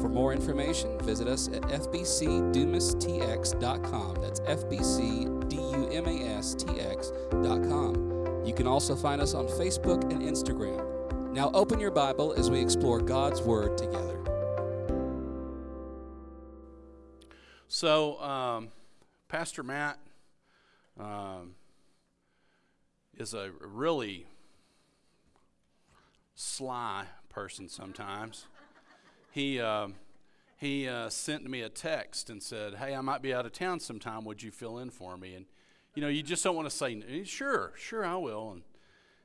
For more information, visit us at fbcdumastx.com. That's fbcdumastx.com. You can also find us on Facebook and Instagram. Now open your Bible as we explore God's Word together. So, um, Pastor Matt um, is a really sly person sometimes he, uh, he uh, sent me a text and said, Hey, I might be out of town sometime. Would you fill in for me? And, you know, you just don't want to say, Sure, sure, I will. And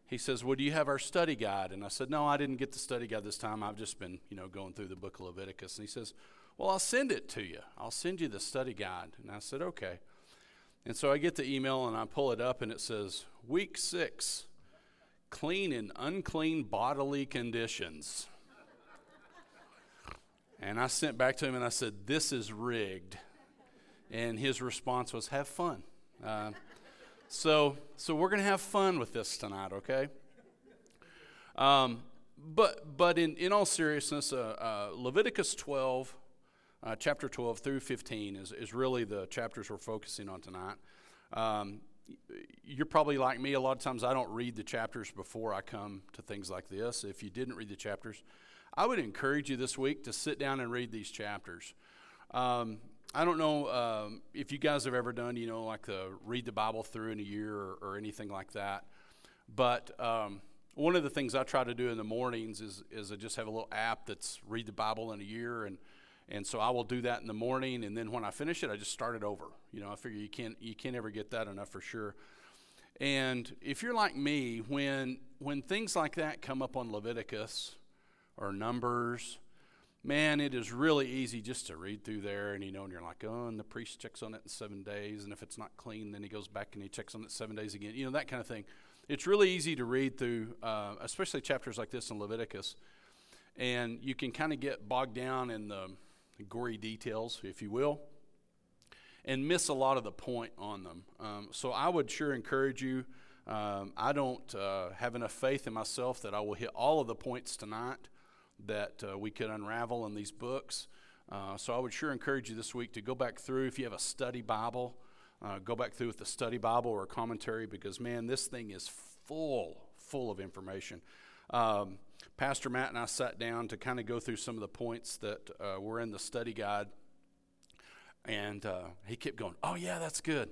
he says, Well, do you have our study guide? And I said, No, I didn't get the study guide this time. I've just been, you know, going through the book of Leviticus. And he says, Well, I'll send it to you. I'll send you the study guide. And I said, Okay. And so I get the email and I pull it up and it says, Week six, clean and unclean bodily conditions. And I sent back to him and I said, This is rigged. And his response was, Have fun. Uh, so, so we're going to have fun with this tonight, okay? Um, but, but in, in all seriousness, uh, uh, Leviticus 12, uh, chapter 12 through 15 is, is really the chapters we're focusing on tonight. Um, you're probably like me. A lot of times I don't read the chapters before I come to things like this. If you didn't read the chapters, I would encourage you this week to sit down and read these chapters. Um, I don't know um, if you guys have ever done, you know, like the read the Bible through in a year or, or anything like that. But um, one of the things I try to do in the mornings is, is I just have a little app that's read the Bible in a year, and and so I will do that in the morning, and then when I finish it, I just start it over. You know, I figure you can't you can't ever get that enough for sure. And if you're like me, when when things like that come up on Leviticus, or Numbers, man, it is really easy just to read through there and you know, and you're like, oh, and the priest checks on it in seven days, and if it's not clean, then he goes back and he checks on it seven days again, you know, that kind of thing. It's really easy to read through, uh, especially chapters like this in Leviticus, and you can kind of get bogged down in the gory details, if you will, and miss a lot of the point on them. Um, so I would sure encourage you. Um, I don't uh, have enough faith in myself that I will hit all of the points tonight that uh, we could unravel in these books. Uh, so I would sure encourage you this week to go back through. If you have a study Bible, uh, go back through with the study Bible or a commentary because, man, this thing is full, full of information. Um, Pastor Matt and I sat down to kind of go through some of the points that uh, were in the study guide. And uh, he kept going, Oh, yeah, that's good.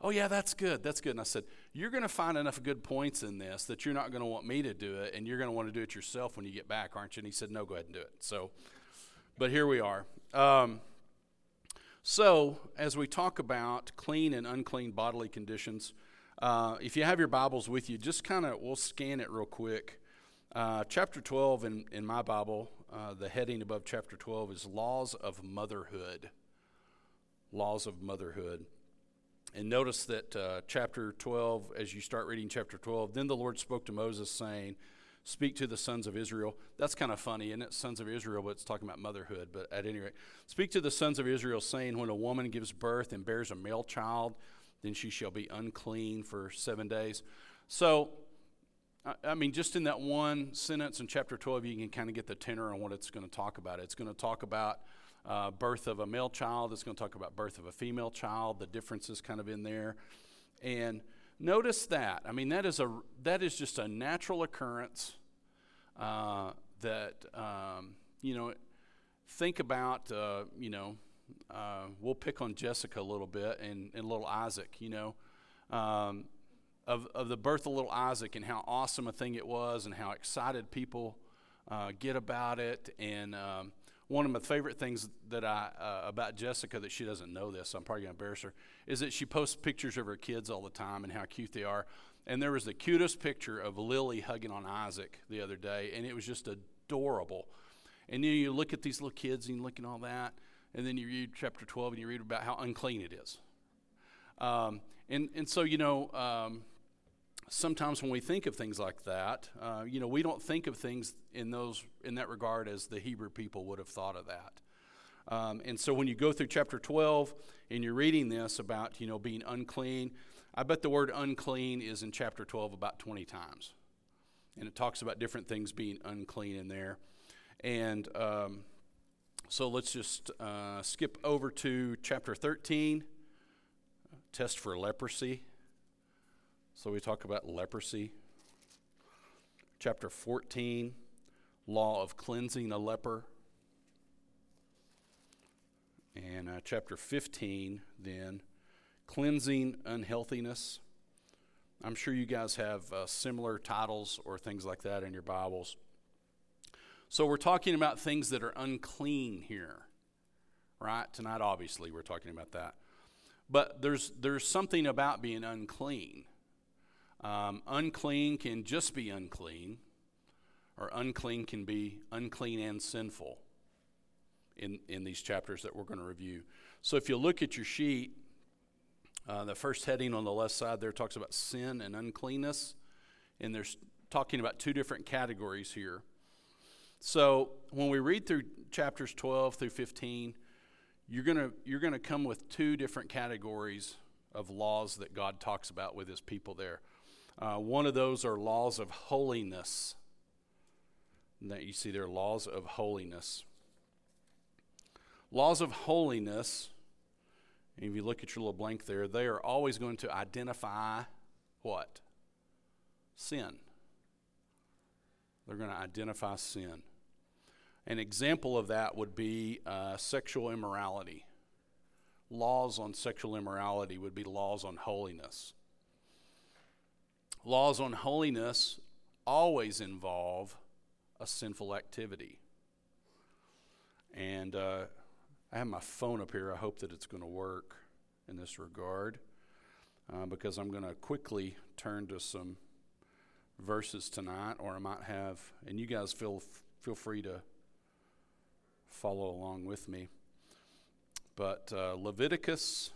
Oh, yeah, that's good. That's good. And I said, You're going to find enough good points in this that you're not going to want me to do it, and you're going to want to do it yourself when you get back, aren't you? And he said, No, go ahead and do it. So, but here we are. Um, so, as we talk about clean and unclean bodily conditions, uh, if you have your Bibles with you, just kind of, we'll scan it real quick. Uh, chapter 12 in, in my Bible, uh, the heading above chapter 12 is Laws of Motherhood. Laws of Motherhood. And notice that uh, chapter 12, as you start reading chapter 12, then the Lord spoke to Moses, saying, Speak to the sons of Israel. That's kind of funny, isn't it? Sons of Israel, but it's talking about motherhood. But at any rate, speak to the sons of Israel, saying, When a woman gives birth and bears a male child, then she shall be unclean for seven days. So, I mean, just in that one sentence in chapter 12, you can kind of get the tenor on what it's going to talk about. It's going to talk about uh, birth of a male child. It's going to talk about birth of a female child. The differences kind of in there, and notice that. I mean, that is a that is just a natural occurrence. Uh, that um, you know, think about. Uh, you know, uh, we'll pick on Jessica a little bit and, and little Isaac. You know. Um, of, of the birth of little Isaac and how awesome a thing it was and how excited people uh, get about it and um, one of my favorite things that I uh, about Jessica that she doesn't know this, so I'm probably gonna embarrass her, is that she posts pictures of her kids all the time and how cute they are. And there was the cutest picture of Lily hugging on Isaac the other day, and it was just adorable. And then you look at these little kids and you look at all that, and then you read chapter 12 and you read about how unclean it is. Um, and, and so, you know, um, sometimes when we think of things like that, uh, you know, we don't think of things in those in that regard as the Hebrew people would have thought of that. Um, and so when you go through chapter 12 and you're reading this about, you know, being unclean, I bet the word unclean is in chapter 12 about 20 times. And it talks about different things being unclean in there. And um, so let's just uh, skip over to chapter 13 test for leprosy. So we talk about leprosy. Chapter 14, law of cleansing a leper. And uh, chapter 15, then, cleansing unhealthiness. I'm sure you guys have uh, similar titles or things like that in your Bibles. So we're talking about things that are unclean here, right? Tonight, obviously, we're talking about that. But there's, there's something about being unclean. Um, unclean can just be unclean, or unclean can be unclean and sinful in, in these chapters that we're going to review. So if you look at your sheet, uh, the first heading on the left side there talks about sin and uncleanness, and there's talking about two different categories here. So when we read through chapters 12 through 15, you're going you're going to come with two different categories of laws that God talks about with his people there. Uh, one of those are laws of holiness. And That you see there, laws of holiness. Laws of holiness, if you look at your little blank there, they are always going to identify what? Sin. They're going to identify sin. An example of that would be uh, sexual immorality. Laws on sexual immorality would be laws on holiness. Laws on holiness always involve a sinful activity. And uh, I have my phone up here. I hope that it's going to work in this regard uh, because I'm going to quickly turn to some verses tonight, or I might have, and you guys feel feel free to follow along with me. But uh, Leviticus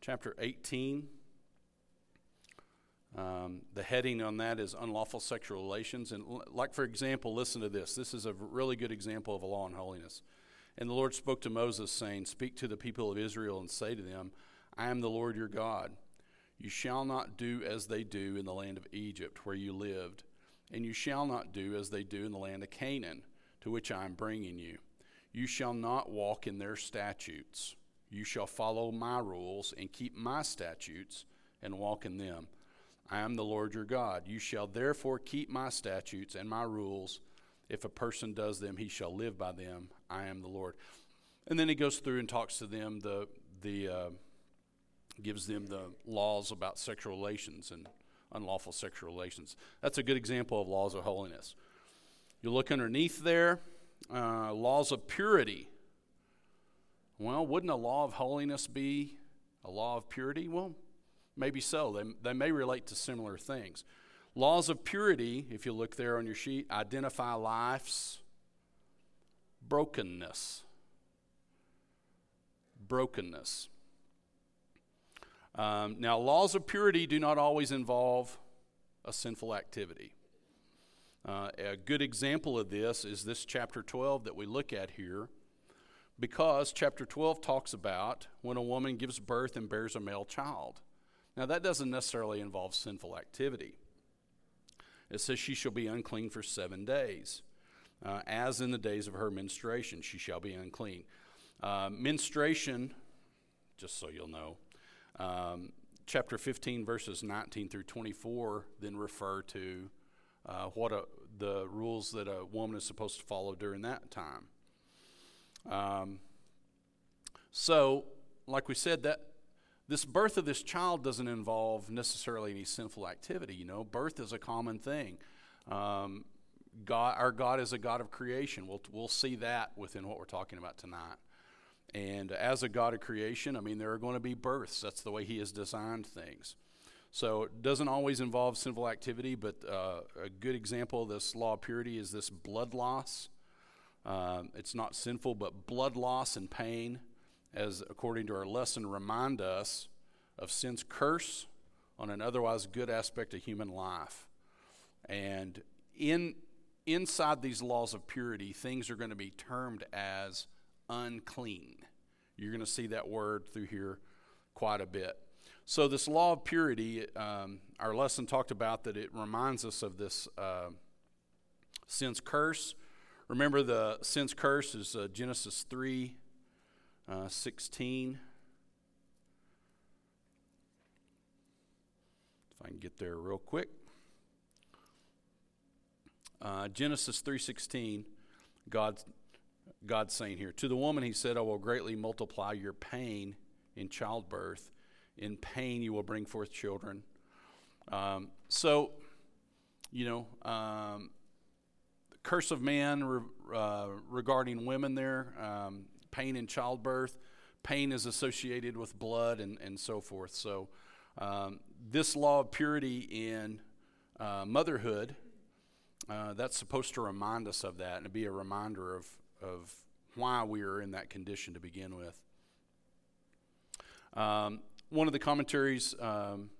chapter 18, um, the heading on that is unlawful sexual relations. And, like, for example, listen to this. This is a really good example of a law on holiness. And the Lord spoke to Moses, saying, Speak to the people of Israel and say to them, I am the Lord your God. You shall not do as they do in the land of Egypt, where you lived, and you shall not do as they do in the land of Canaan to which I am bringing you. You shall not walk in their statutes. You shall follow my rules and keep my statutes and walk in them. I am the Lord your God. You shall therefore keep my statutes and my rules. If a person does them, he shall live by them. I am the Lord. And then he goes through and talks to them, the, the, uh, gives them the laws about sexual relations and unlawful sexual relations. That's a good example of laws of holiness. You look underneath there, uh, laws of purity. Well, wouldn't a law of holiness be a law of purity? Well, maybe so. They, they may relate to similar things. Laws of purity, if you look there on your sheet, identify life's brokenness. Brokenness. Um, now, laws of purity do not always involve a sinful activity. Uh, a good example of this is this chapter 12 that we look at here, because chapter 12 talks about when a woman gives birth and bears a male child. Now, that doesn't necessarily involve sinful activity. It says she shall be unclean for seven days. Uh, as in the days of her menstruation, she shall be unclean. Uh, menstruation, just so you'll know, um, chapter 15, verses 19 through 24, then refer to uh, what a, the rules that a woman is supposed to follow during that time. Um, so, like we said, that this birth of this child doesn't involve necessarily any sinful activity. You know, birth is a common thing. Um, God, our God is a God of creation. We'll, we'll see that within what we're talking about tonight. And as a God of creation, I mean, there are going to be births. That's the way He has designed things. So it doesn't always involve sinful activity, but uh, a good example of this law of purity is this blood loss. Uh, it's not sinful, but blood loss and pain as according to our lesson, remind us of sin's curse on an otherwise good aspect of human life. And in inside these laws of purity, things are going to be termed as unclean. You're going to see that word through here quite a bit. So, this law of purity, um, our lesson talked about that it reminds us of this uh, sin's curse. Remember, the sin's curse is uh, Genesis 3 uh, 16. If I can get there real quick. Uh, Genesis 3:16, God, God's saying here, to the woman he said, I will greatly multiply your pain in childbirth. In pain you will bring forth children. Um, so, you know, um, the curse of man re, uh, regarding women there, um, pain in childbirth, pain is associated with blood and, and so forth. So, um, this law of purity in uh, motherhood uh, that's supposed to remind us of that and be a reminder of, of why we are in that condition to begin with. Um, one of the commentaries um,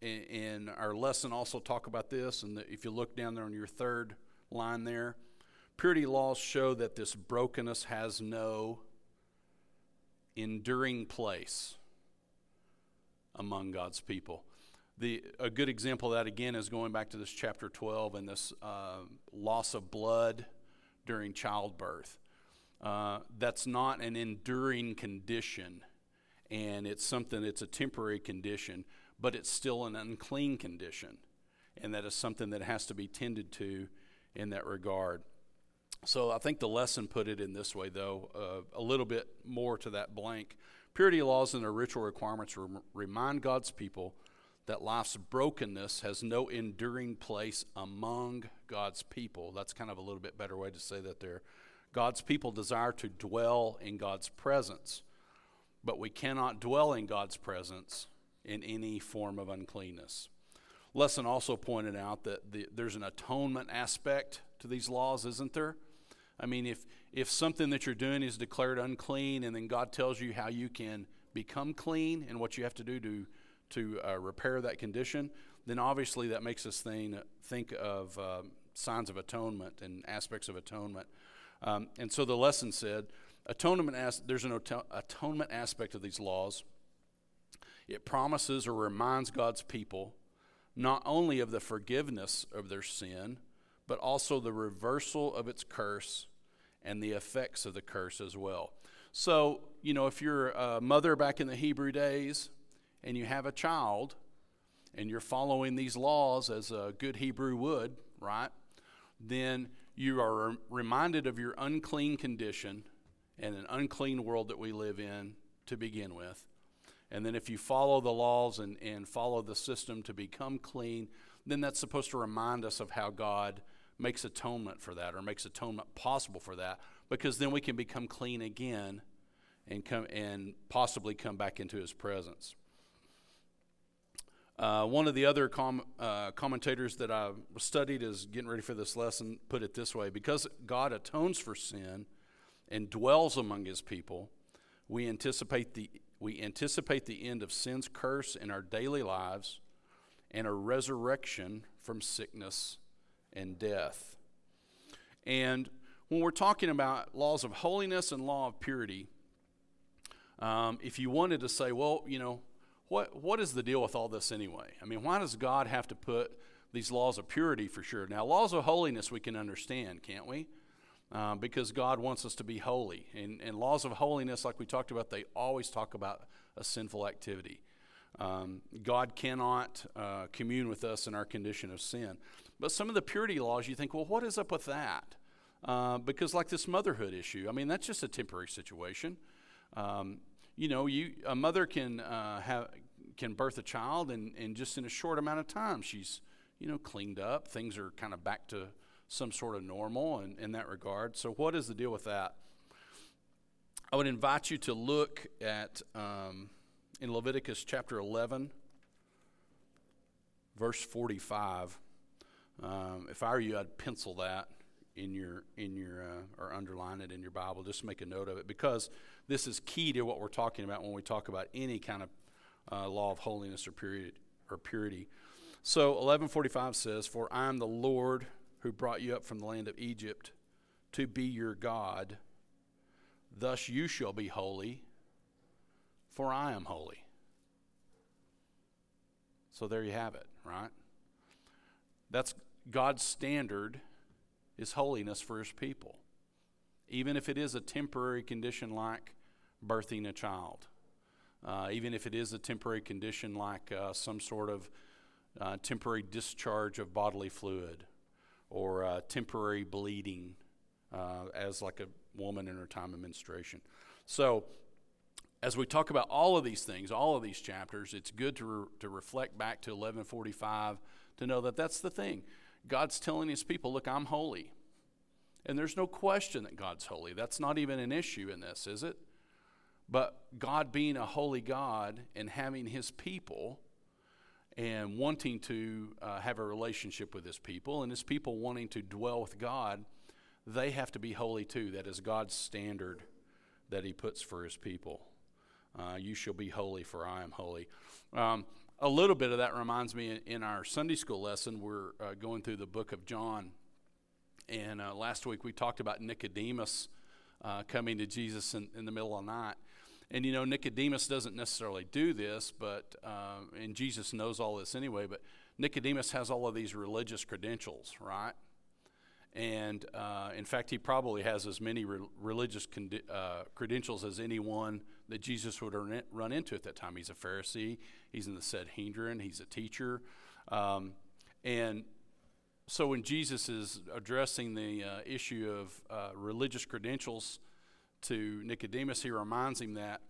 in, in, our lesson also talk about this, and the, if you look down there on your third line there, purity laws show that this brokenness has no enduring place among God's people the, a good example of that again is going back to this chapter 12 and this uh, loss of blood during childbirth. Uh, that's not an enduring condition, and it's something, it's a temporary condition, but it's still an unclean condition. And that is something that has to be tended to in that regard. So I think the lesson put it in this way, though, uh, a little bit more to that blank. Purity laws and their ritual requirements remind God's people that life's brokenness has no enduring place among God's people. That's kind of a little bit better way to say that there. God's people desire to dwell in God's presence, but we cannot dwell in God's presence in any form of uncleanness. Lesson also pointed out that the, there's an atonement aspect to these laws, isn't there? I mean, if, if something that you're doing is declared unclean and then God tells you how you can become clean and what you have to do to to uh, repair that condition, then obviously that makes us think, think of um, signs of atonement and aspects of atonement. Um, and so the lesson said, atonement as, there's an atonement aspect of these laws. It promises or reminds God's people not only of the forgiveness of their sin, but also the reversal of its curse and the effects of the curse as well. So, you know, if you're a mother back in the Hebrew days, and you have a child and you're following these laws as a good Hebrew would, right? Then you are reminded of your unclean condition and an unclean world that we live in to begin with. And then if you follow the laws and, and follow the system to become clean, then that's supposed to remind us of how God makes atonement for that or makes atonement possible for that because then we can become clean again and come and possibly come back into his presence. Uh, one of the other com- uh, commentators that I studied is getting ready for this lesson put it this way because God atones for sin and dwells among his people, we anticipate the, we anticipate the end of sin's curse in our daily lives and a resurrection from sickness and death. And when we're talking about laws of holiness and law of purity, um, if you wanted to say, well, you know, what, what is the deal with all this anyway? I mean, why does God have to put these laws of purity for sure? Now, laws of holiness we can understand, can't we? Uh, because God wants us to be holy. And, and laws of holiness, like we talked about, they always talk about a sinful activity. Um, God cannot uh, commune with us in our condition of sin. But some of the purity laws, you think, well, what is up with that? Uh, because, like this motherhood issue, I mean, that's just a temporary situation. Um, you know, you a mother can uh, have can birth a child, and, and just in a short amount of time, she's you know cleaned up. Things are kind of back to some sort of normal in, in that regard. So, what is the deal with that? I would invite you to look at um, in Leviticus chapter 11, verse 45. Um, if I were you, I'd pencil that in your in your uh, or underline it in your Bible. Just make a note of it because this is key to what we're talking about when we talk about any kind of uh, law of holiness or purity or purity. So 1145 says, "For I am the Lord who brought you up from the land of Egypt to be your God. Thus you shall be holy, for I am holy." So there you have it, right? That's God's standard is holiness for his people, even if it is a temporary condition like birthing a child, uh, even if it is a temporary condition like uh, some sort of uh, temporary discharge of bodily fluid or uh, temporary bleeding uh, as like a woman in her time of menstruation. So, as we talk about all of these things, all of these chapters, it's good to, re- to reflect back to 1145 to know that that's the thing. God's telling his people, look, I'm holy. And there's no question that God's holy. That's not even an issue in this, is it? But God being a holy God and having his people and wanting to uh, have a relationship with his people and his people wanting to dwell with God, they have to be holy too. That is God's standard that he puts for his people. Uh, you shall be holy, for I am holy. Um, a little bit of that reminds me in our Sunday school lesson, we're uh, going through the book of John. And uh, last week we talked about Nicodemus uh, coming to Jesus in, in, the middle of the night. And you know, Nicodemus doesn't necessarily do this, but, uh, and Jesus knows all this anyway, but Nicodemus has all of these religious credentials, right? And in fact, he probably has as many re- religious credentials as anyone that Jesus would run into at that time. He's a Pharisee, he's in the Sanhedrin, he's a teacher. Um, and so when Jesus is addressing the uh, issue of uh, religious credentials to Nicodemus, he reminds him that,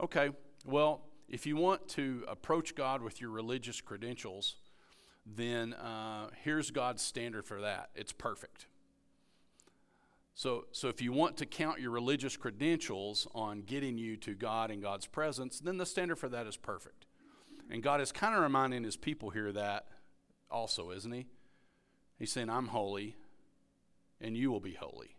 okay, well, if you want to approach God with your religious credentials, then uh, here's God's standard for that. It's perfect. So, so if you want to count your religious credentials on getting you to God and God's presence, then the standard for that is perfect. And God is kind of reminding his people here that also, isn't he? He's saying, I'm holy, and you will be holy.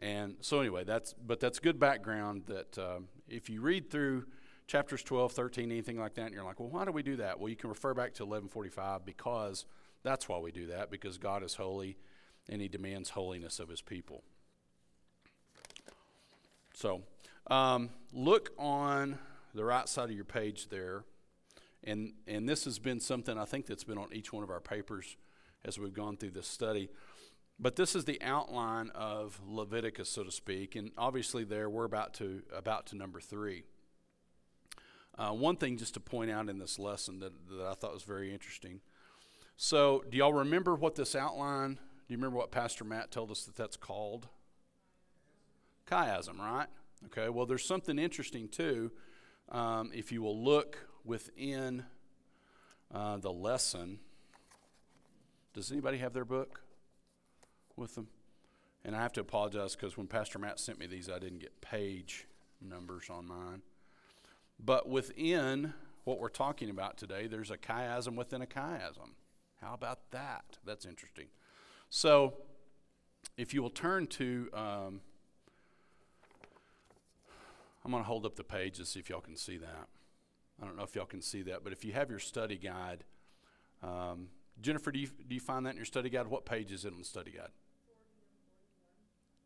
And so, anyway, that's but that's good background that uh, if you read through chapters 12, 13, anything like that, and you're like, well, why do we do that? Well, you can refer back to 1145 because that's why we do that, because God is holy and he demands holiness of his people. So, um, look on the right side of your page there. And, and this has been something I think that's been on each one of our papers as we've gone through this study. But this is the outline of Leviticus, so to speak. And obviously, there we're about to, about to number three. Uh, one thing just to point out in this lesson that, that I thought was very interesting. So, do y'all remember what this outline do you remember what Pastor Matt told us that that's called? Chiasm, right? Okay, well, there's something interesting too. Um, if you will look within uh, the lesson, does anybody have their book with them? And I have to apologize because when Pastor Matt sent me these, I didn't get page numbers on mine. But within what we're talking about today, there's a chiasm within a chiasm. How about that? That's interesting. So, if you will turn to, um, I'm going to hold up the page and see if y'all can see that. I don't know if y'all can see that, but if you have your study guide, um, Jennifer, do you, do you find that in your study guide? What page is it on the study guide?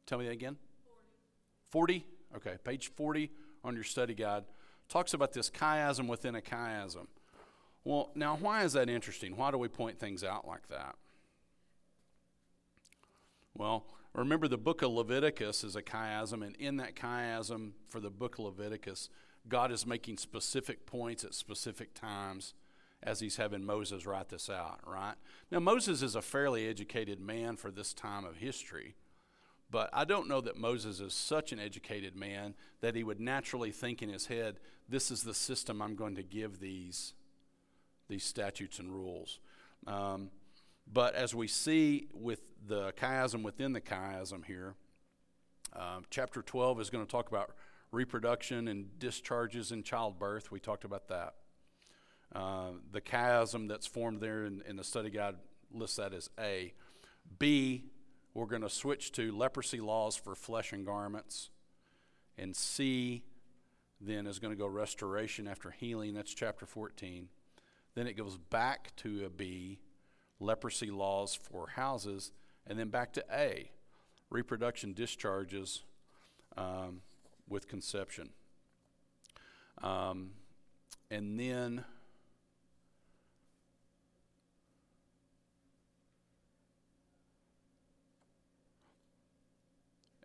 Tell me that again. 40. 40? Okay, page 40 on your study guide talks about this chiasm within a chiasm. Well, now, why is that interesting? Why do we point things out like that? Well, remember the book of Leviticus is a chiasm, and in that chiasm for the book of Leviticus, God is making specific points at specific times as he's having Moses write this out, right? Now, Moses is a fairly educated man for this time of history, but I don't know that Moses is such an educated man that he would naturally think in his head, this is the system I'm going to give these, these statutes and rules. Um, but as we see with the chiasm within the chiasm here, uh, chapter 12 is going to talk about reproduction and discharges in childbirth. We talked about that. Uh, the chiasm that's formed there in, in, the study guide lists that as A. B, we're going to switch to leprosy laws for flesh and garments. And C then is going to go restoration after healing. That's chapter 14. Then it goes back to a B, leprosy laws for houses. And then back to A, reproduction discharges um, with conception. Um, and then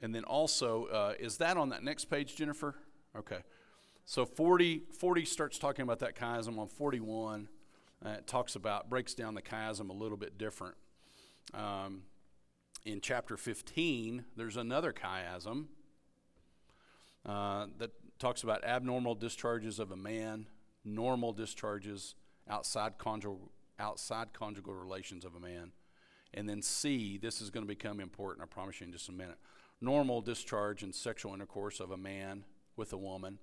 and then also uh, is that on that next page jennifer okay so 40, 40 starts talking about that chiasm on 41 uh, it talks about breaks down the chiasm a little bit different um, in chapter 15 there's another chiasm uh, that talks about abnormal discharges of a man, normal discharges outside conjugal, outside conjugal relations of a man. And then C, this is going to become important, I promise you in just a minute. Normal discharge and sexual intercourse of a man with a woman.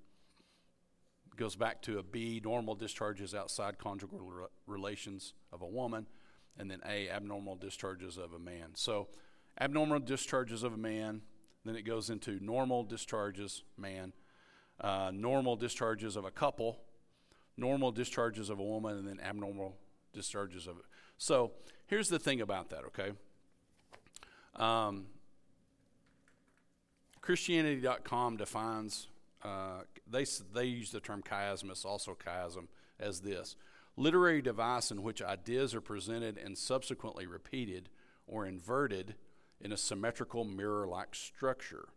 Goes back to a B, normal discharges outside conjugal re- relations of a woman. And then A, abnormal discharges of a man. So, abnormal discharges of a man, then it goes into normal discharges, man, uh, normal discharges of a couple, normal discharges of a woman, and then abnormal discharges of it. So here's the thing about that, okay? Um, Christianity.com defines, uh, they, they use the term chiasmus, also chiasm, as this literary device in which ideas are presented and subsequently repeated or inverted in a symmetrical mirror like structure.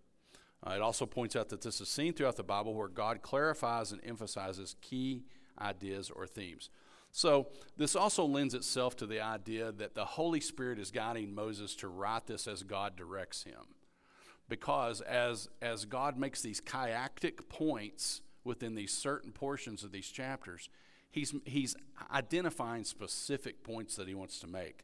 Uh, it also points out that this is seen throughout the Bible where God clarifies and emphasizes key ideas or themes. So, this also lends itself to the idea that the Holy Spirit is guiding Moses to write this as God directs him. Because as, as God makes these chiastic points within these certain portions of these chapters, he's, he's identifying specific points that he wants to make.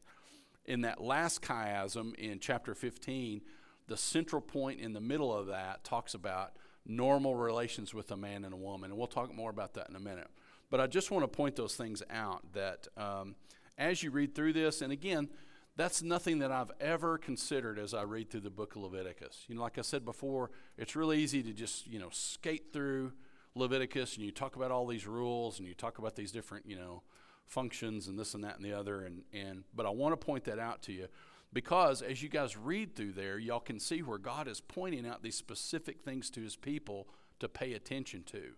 In that last chiasm in chapter 15, the central point in the middle of that talks about normal relations with a man and a woman. And we'll talk more about that in a minute. But I just want to point those things out that um, as you read through this, and again, that's nothing that I've ever considered as I read through the book of Leviticus. You know, like I said before, it's really easy to just, you know, skate through Leviticus and you talk about all these rules and you talk about these different, you know, functions and this and that and the other. And, and but I want to point that out to you because as you guys read through there, y'all can see where God is pointing out these specific things to his people to pay attention to.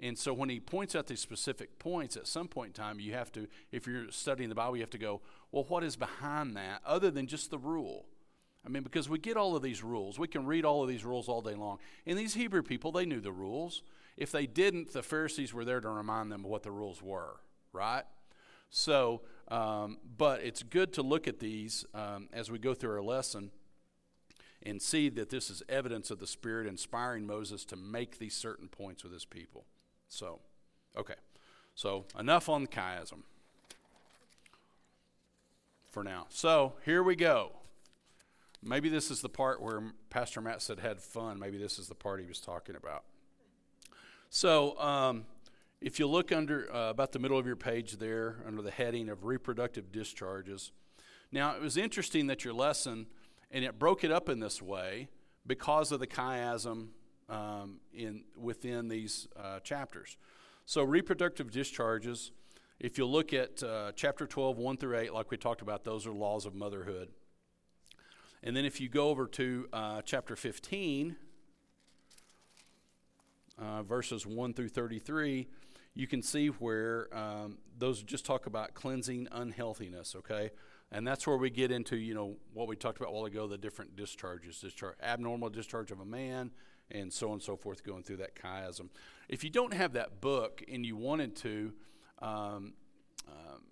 And so when he points out these specific points, at some point in time, you have to, if you're studying the Bible, you have to go, well, what is behind that other than just the rule? I mean, because we get all of these rules. We can read all of these rules all day long. And these Hebrew people, they knew the rules. If they didn't, the Pharisees were there to remind them what the rules were, right? So, um, but it's good to look at these um, as we go through our lesson and see that this is evidence of the Spirit inspiring Moses to make these certain points with his people. So, okay. So, enough on chiasm for now. So, here we go. Maybe this is the part where Pastor Matt said had fun. Maybe this is the part he was talking about. So, um, if you look under uh, about the middle of your page there, under the heading of reproductive discharges, now it was interesting that your lesson, and it broke it up in this way because of the chiasm um, in within these uh, chapters. So reproductive discharges, if you look at uh, chapter 12, 1 through 8, like we talked about, those are laws of motherhood. And then if you go over to uh, chapter 15, uh, verses 1 through 33, you can see where um, those just talk about cleansing unhealthiness, okay? And that's where we get into, you know, what we talked about a while ago, the different discharges, discharge, abnormal discharge of a man, and so on and so forth, going through that chiasm. If you don't have that book and you wanted to, um, um,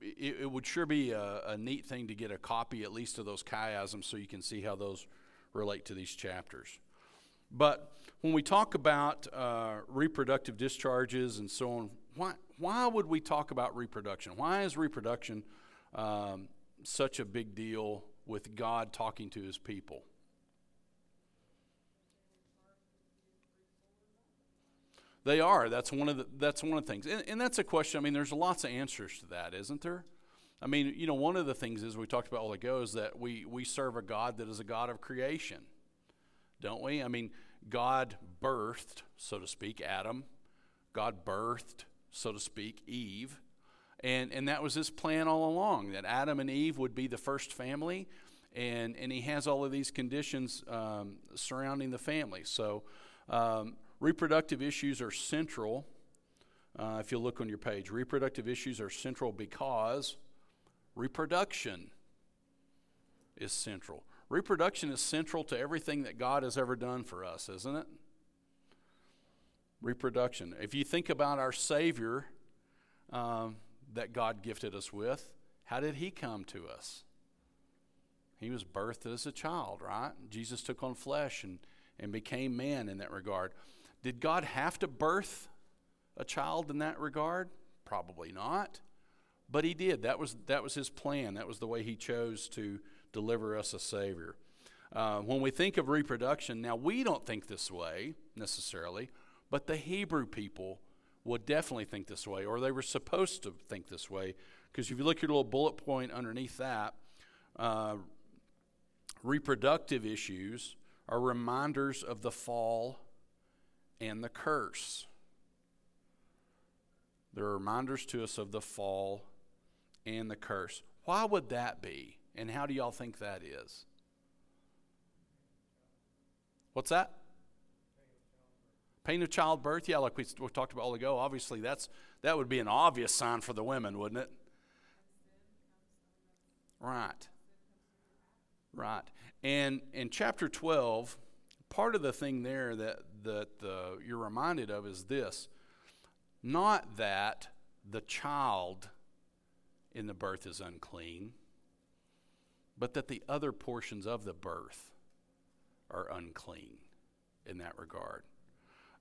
it, it, would sure be a, a, neat thing to get a copy at least of those chiasms so you can see how those relate to these chapters. But when we talk about uh, reproductive discharges and so on, why, why would we talk about reproduction? Why is reproduction um, such a big deal with God talking to his people? They are. That's one of the, that's one of the things. And, and that's a question. I mean, there's lots of answers to that, isn't there? I mean, you know, one of the things is we talked about all ago is that we, we serve a God that is a God of creation, don't we? I mean, God birthed, so to speak, Adam. God birthed, so to speak, Eve. And, and that was his plan all along that Adam and Eve would be the first family. And, and he has all of these conditions um, surrounding the family. So, um, reproductive issues are central. Uh, if you look on your page, reproductive issues are central because reproduction is central. Reproduction is central to everything that God has ever done for us, isn't it? Reproduction. If you think about our Savior um, that God gifted us with, how did He come to us? He was birthed as a child, right? Jesus took on flesh and, and became man in that regard. Did God have to birth a child in that regard? Probably not. But he did. That was, that was his plan. That was the way he chose to deliver us a Savior. Uh, when we think of reproduction, now we don't think this way necessarily, but the Hebrew people would definitely think this way, or they were supposed to think this way. Because if you look at your little bullet point underneath that, uh, reproductive issues are reminders of the fall and the curse. They're reminders to us of the fall and the curse. Why would that be? And how do y'all think that is? What's that? Pain of childbirth. Yeah, like we, talked about all ago. Obviously, that's that would be an obvious sign for the women, wouldn't it? Right. Right. And in chapter 12, part of the thing there that, that uh, you're reminded of is this not that the child in the birth is unclean, but that the other portions of the birth are unclean in that regard.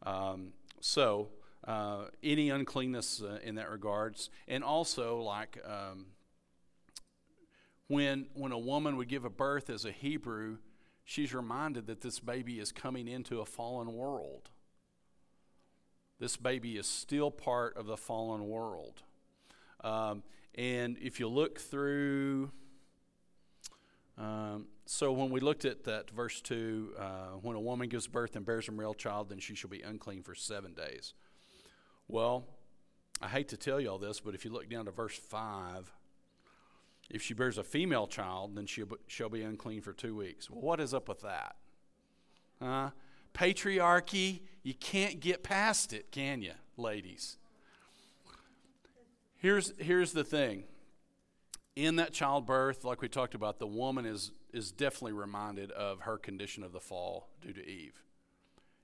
Um, so, uh, any uncleanness uh, in that regards, and also like um, when when a woman would give a birth as a Hebrew, she's reminded that this baby is coming into a fallen world. This baby is still part of the fallen world. Um, and if you look through, um, so when we looked at that verse 2, uh, when a woman gives birth and bears a male child, then she shall be unclean for seven days. Well, I hate to tell you all this, but if you look down to verse 5, if she bears a female child, then she shall be unclean for two weeks. Well, what is up with that? Huh? Patriarchy, you can't get past it, can you, ladies? Here's, here's the thing. In that childbirth, like we talked about, the woman is, is definitely reminded of her condition of the fall due to Eve.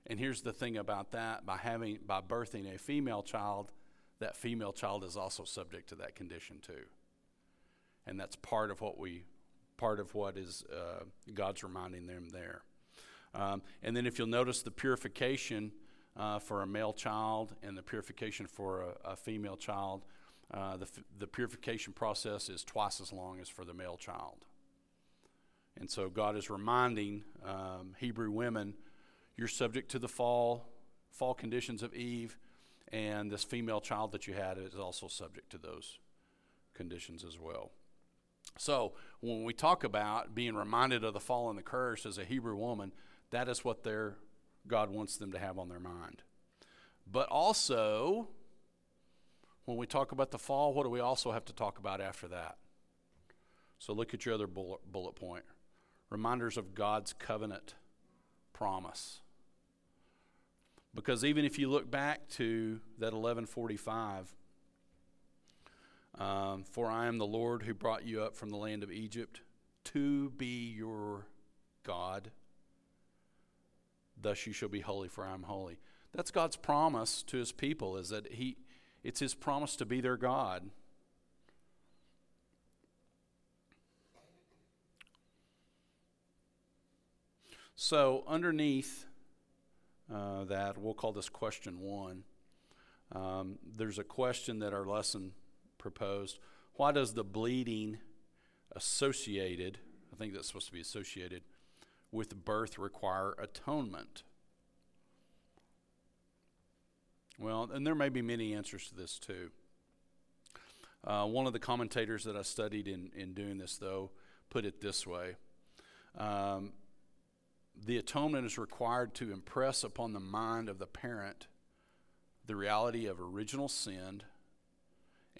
And here's the thing about that by having by birthing a female child, that female child is also subject to that condition too. And that's part of what we part of what is uh, God's reminding them there. Um, and then if you'll notice the purification uh, for a male child and the purification for a, a female child, uh, the, the purification process is twice as long as for the male child. And so God is reminding um, Hebrew women, you're subject to the fall, fall conditions of Eve, and this female child that you had is also subject to those conditions as well. So when we talk about being reminded of the fall and the curse as a Hebrew woman, that is what their God wants them to have on their mind. But also, when we talk about the fall, what do we also have to talk about after that? So look at your other bullet, bullet point reminders of God's covenant promise. Because even if you look back to that 1145, um, for I am the Lord who brought you up from the land of Egypt to be your God. Thus you shall be holy, for I am holy. That's God's promise to his people, is that he, it's his promise to be their God. So, underneath uh, that, we'll call this question one. Um, there's a question that our lesson proposed. Why does the bleeding associated, I think that's supposed to be associated, with birth require atonement? Well, and there may be many answers to this too. Uh, one of the commentators that I studied in, in doing this, though, put it this way um, The atonement is required to impress upon the mind of the parent the reality of original sin,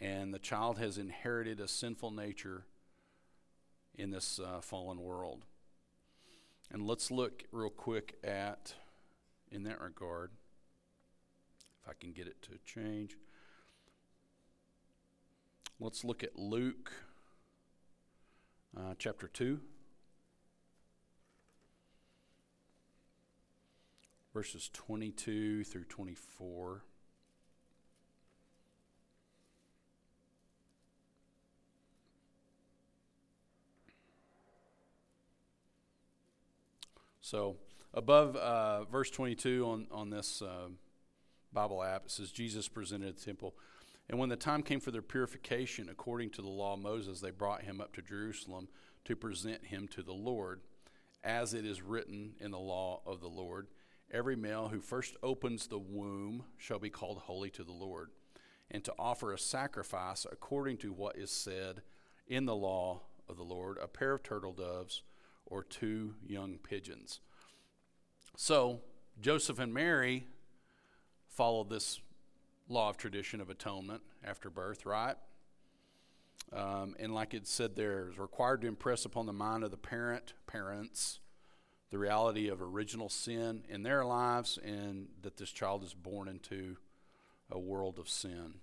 and the child has inherited a sinful nature in this uh, fallen world. And let's look real quick at, in that regard, if I can get it to change. Let's look at Luke uh, chapter 2, verses 22 through 24. So, above uh, verse 22 on, on this uh, Bible app, it says, Jesus presented the temple. And when the time came for their purification, according to the law of Moses, they brought him up to Jerusalem to present him to the Lord, as it is written in the law of the Lord. Every male who first opens the womb shall be called holy to the Lord, and to offer a sacrifice according to what is said in the law of the Lord a pair of turtle doves or two young pigeons. So Joseph and Mary followed this law of tradition of atonement after birth, right? Um, and like it said there, is required to impress upon the mind of the parent, parents, the reality of original sin in their lives and that this child is born into a world of sin.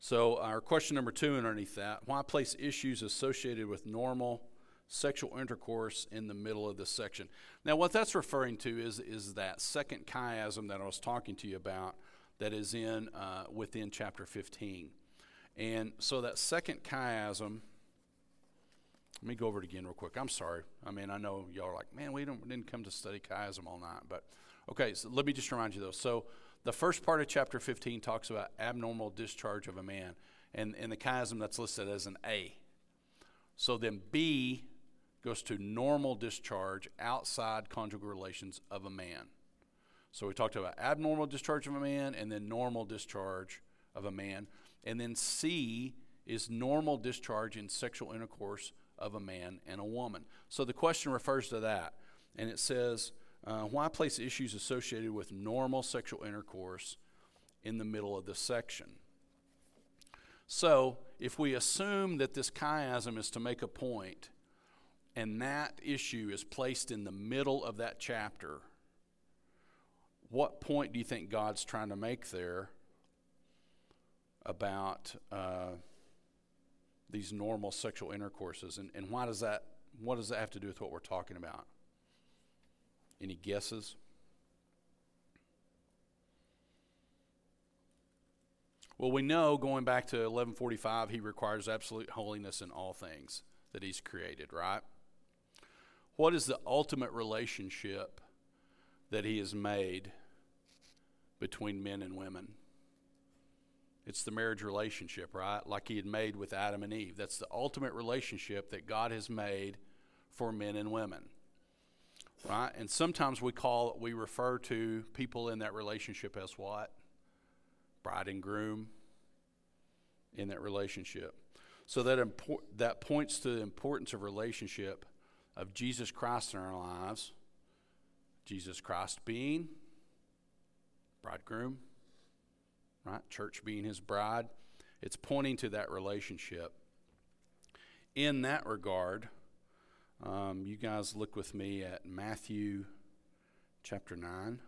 So, our question number two underneath that why place issues associated with normal sexual intercourse in the middle of this section? Now, what that's referring to is, is that second chiasm that I was talking to you about that is in uh, within chapter 15. And so, that second chiasm, let me go over it again real quick. I'm sorry. I mean, I know y'all are like, man, we, don't, we didn't come to study chiasm all night. But okay, so let me just remind you though. So, the first part of chapter 15 talks about abnormal discharge of a man, and in the chiasm that's listed as an A. So then B goes to normal discharge outside conjugal relations of a man. So we talked about abnormal discharge of a man and then normal discharge of a man. And then C is normal discharge in sexual intercourse of a man and a woman. So the question refers to that. And it says, uh, why place issues associated with normal sexual intercourse in the middle of this section? So, if we assume that this chiasm is to make a point, and that issue is placed in the middle of that chapter, what point do you think God's trying to make there about uh, these normal sexual intercourses, and, and why does that? What does that have to do with what we're talking about? Any guesses? Well, we know going back to 1145, he requires absolute holiness in all things that he's created, right? What is the ultimate relationship that he has made between men and women? It's the marriage relationship, right? Like he had made with Adam and Eve. That's the ultimate relationship that God has made for men and women right? And sometimes we call we refer to people in that relationship as what? Bride and groom in that relationship. So that impor- that points to the importance of relationship of Jesus Christ in our lives. Jesus Christ being bridegroom, right? Church being his bride. It's pointing to that relationship. In that regard, um, you guys look with me at Matthew chapter 9.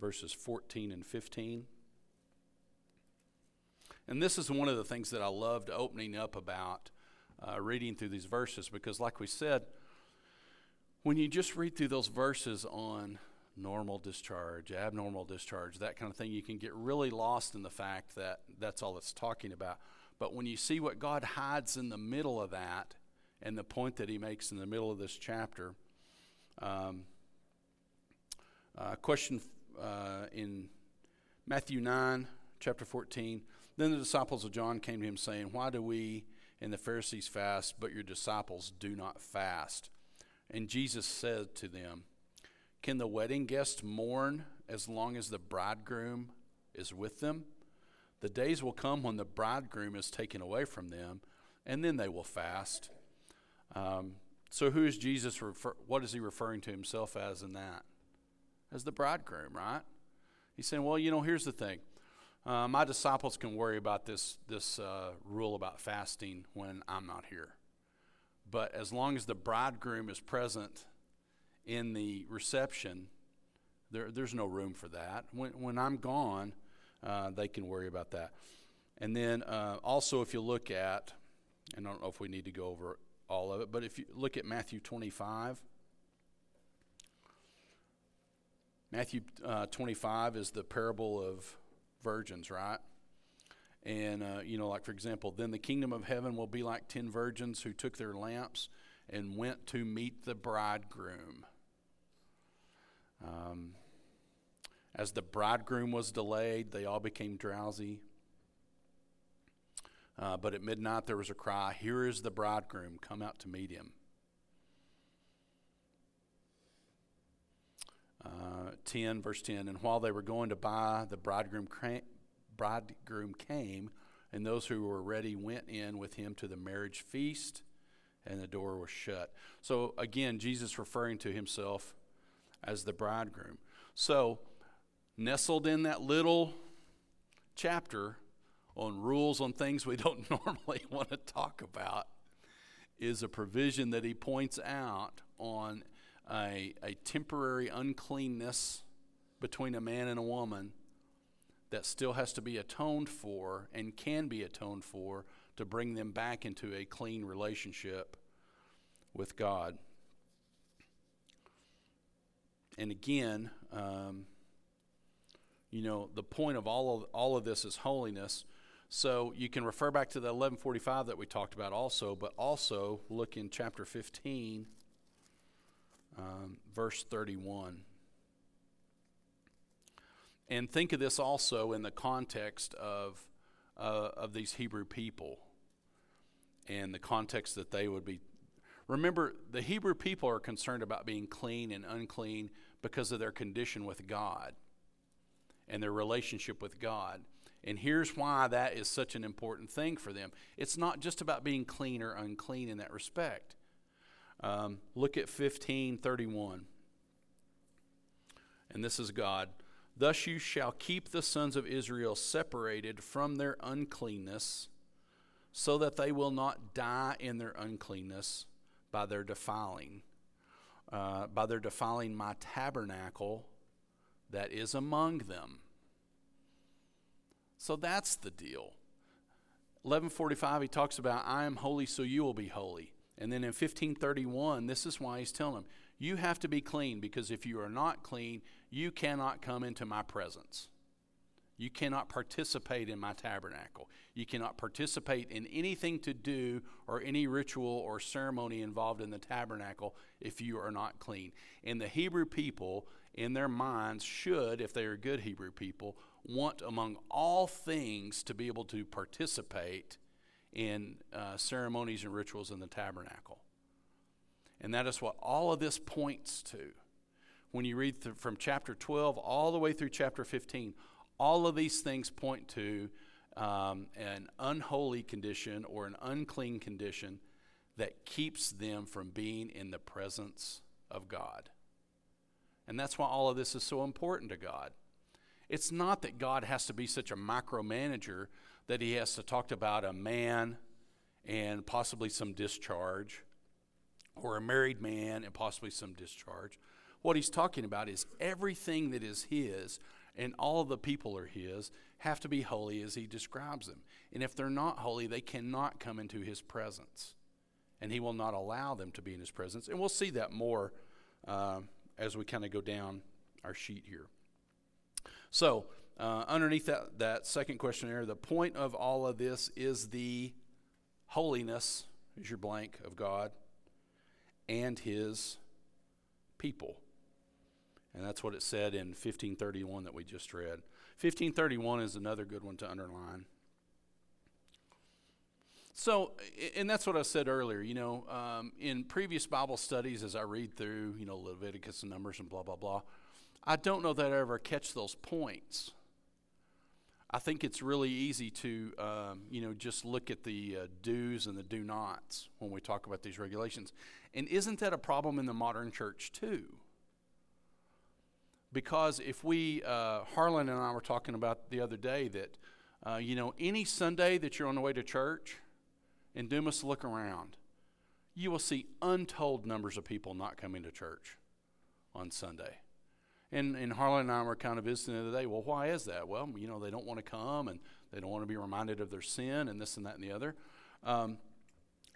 Verses 14 and 15. And this is one of the things that I loved opening up about uh, reading through these verses because, like we said, when you just read through those verses on normal discharge, abnormal discharge, that kind of thing, you can get really lost in the fact that that's all it's talking about. But when you see what God hides in the middle of that and the point that he makes in the middle of this chapter, um, uh, question uh, in Matthew 9, chapter 14. Then the disciples of John came to him, saying, Why do we and the Pharisees fast, but your disciples do not fast? And Jesus said to them, can the wedding guests mourn as long as the bridegroom is with them? The days will come when the bridegroom is taken away from them, and then they will fast. Um, so, who is Jesus? Refer- what is he referring to himself as in that? As the bridegroom, right? He's saying, well, you know, here's the thing. Uh, my disciples can worry about this, this uh, rule about fasting when I'm not here. But as long as the bridegroom is present in the reception, there, there's no room for that. When, when I'm gone, uh, they can worry about that. And then uh, also, if you look at, and I don't know if we need to go over all of it, but if you look at Matthew 25, Matthew uh, 25 is the parable of virgins, right? And, uh, you know, like for example, then the kingdom of heaven will be like ten virgins who took their lamps and went to meet the bridegroom. Um, as the bridegroom was delayed, they all became drowsy. Uh, but at midnight there was a cry, Here is the bridegroom, come out to meet him. Uh, 10, verse 10 And while they were going to buy, the bridegroom, cra- bridegroom came, and those who were ready went in with him to the marriage feast, and the door was shut. So again, Jesus referring to himself as the bridegroom. So, nestled in that little chapter on rules on things we don't normally want to talk about is a provision that he points out on a, a temporary uncleanness between a man and a woman that still has to be atoned for and can be atoned for to bring them back into a clean relationship with God. And again, um, you know, the point of all of all of this is holiness. So you can refer back to the 1145 that we talked about also, but also look in chapter 15, um, verse 31. And think of this also in the context of, uh, of these Hebrew people and the context that they would be. Remember, the Hebrew people are concerned about being clean and unclean because of their condition with God and their relationship with God. And here's why that is such an important thing for them. It's not just about being clean or unclean in that respect. Um, look at 1531. And this is God. Thus you shall keep the sons of Israel separated from their uncleanness, so that they will not die in their uncleanness by their defiling, uh, by their defiling my tabernacle that is among them. So that's the deal. 1145, he talks about, I am holy, so you will be holy. And then in 1531, this is why he's telling them, you have to be clean because if you are not clean, you cannot come into my presence. You cannot participate in my tabernacle. You cannot participate in anything to do or any ritual or ceremony involved in the tabernacle if you are not clean. And the Hebrew people, in their minds, should, if they are good Hebrew people, want among all things to be able to participate in uh, ceremonies and rituals in the tabernacle. And that is what all of this points to. When you read from chapter 12 all the way through chapter 15, all of these things point to um, an unholy condition or an unclean condition that keeps them from being in the presence of God. And that's why all of this is so important to God. It's not that God has to be such a micromanager that he has to talk about a man and possibly some discharge, or a married man and possibly some discharge. What he's talking about is everything that is his and all of the people are his have to be holy as he describes them. And if they're not holy, they cannot come into his presence. And he will not allow them to be in his presence. And we'll see that more uh, as we kind of go down our sheet here. So, uh, underneath that, that second questionnaire, the point of all of this is the holiness, is your blank, of God and his people. And that's what it said in 1531 that we just read. 1531 is another good one to underline. so, and that's what I said earlier. You know, um, in previous Bible studies, as I read through, you know, Leviticus and Numbers and blah blah blah, I don't know that I ever catch those points. I think it's really easy to, um, you know, just look at the uh, do's and the do nots when we talk about these regulations. And isn't that a problem in the modern church too? Because if we, uh, Harlan and I were talking about the other day that, uh, you know, any Sunday that you're on the way to church, and do Dumas look around, you will see untold numbers of people not coming to church on Sunday. And, and Harlan and I were kind of visiting the other day. Well, why is that? Well, you know, they don't want to come and they don't want to be reminded of their sin and this and that and the other. Um,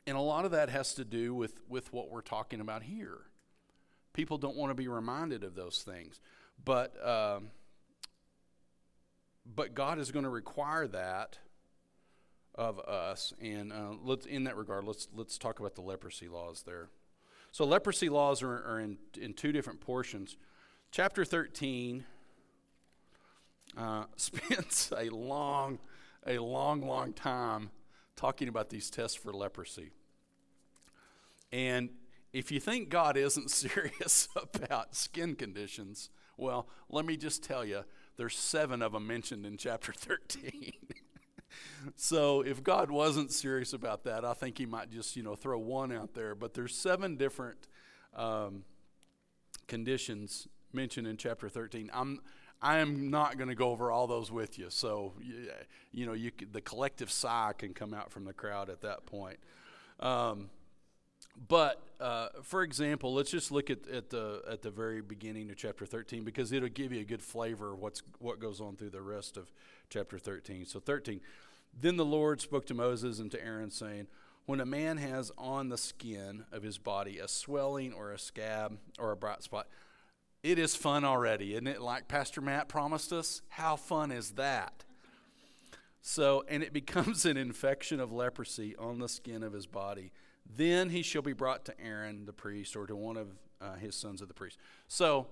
and a lot of that has to do with, with what we're talking about here. People don't want to be reminded of those things. But, um, but God is going to require that of us. And uh, let's, in that regard, let's, let's talk about the leprosy laws there. So, leprosy laws are, are in, in two different portions. Chapter 13 uh, spends a long, a long, long time talking about these tests for leprosy. And if you think God isn't serious about skin conditions, well, let me just tell you, there's seven of them mentioned in chapter 13. so if God wasn't serious about that, I think he might just, you know, throw one out there. But there's seven different um, conditions mentioned in chapter 13. I'm I am not going to go over all those with you. So you know, you the collective sigh can come out from the crowd at that point. Um, but uh, for example, let's just look at, at the at the very beginning of chapter 13 because it'll give you a good flavor of what's what goes on through the rest of chapter 13. So 13. Then the Lord spoke to Moses and to Aaron, saying, When a man has on the skin of his body a swelling or a scab or a bright spot, it is fun already, isn't it? Like Pastor Matt promised us? How fun is that? So, and it becomes an infection of leprosy on the skin of his body. Then he shall be brought to Aaron the priest or to one of uh, his sons of the priest. So,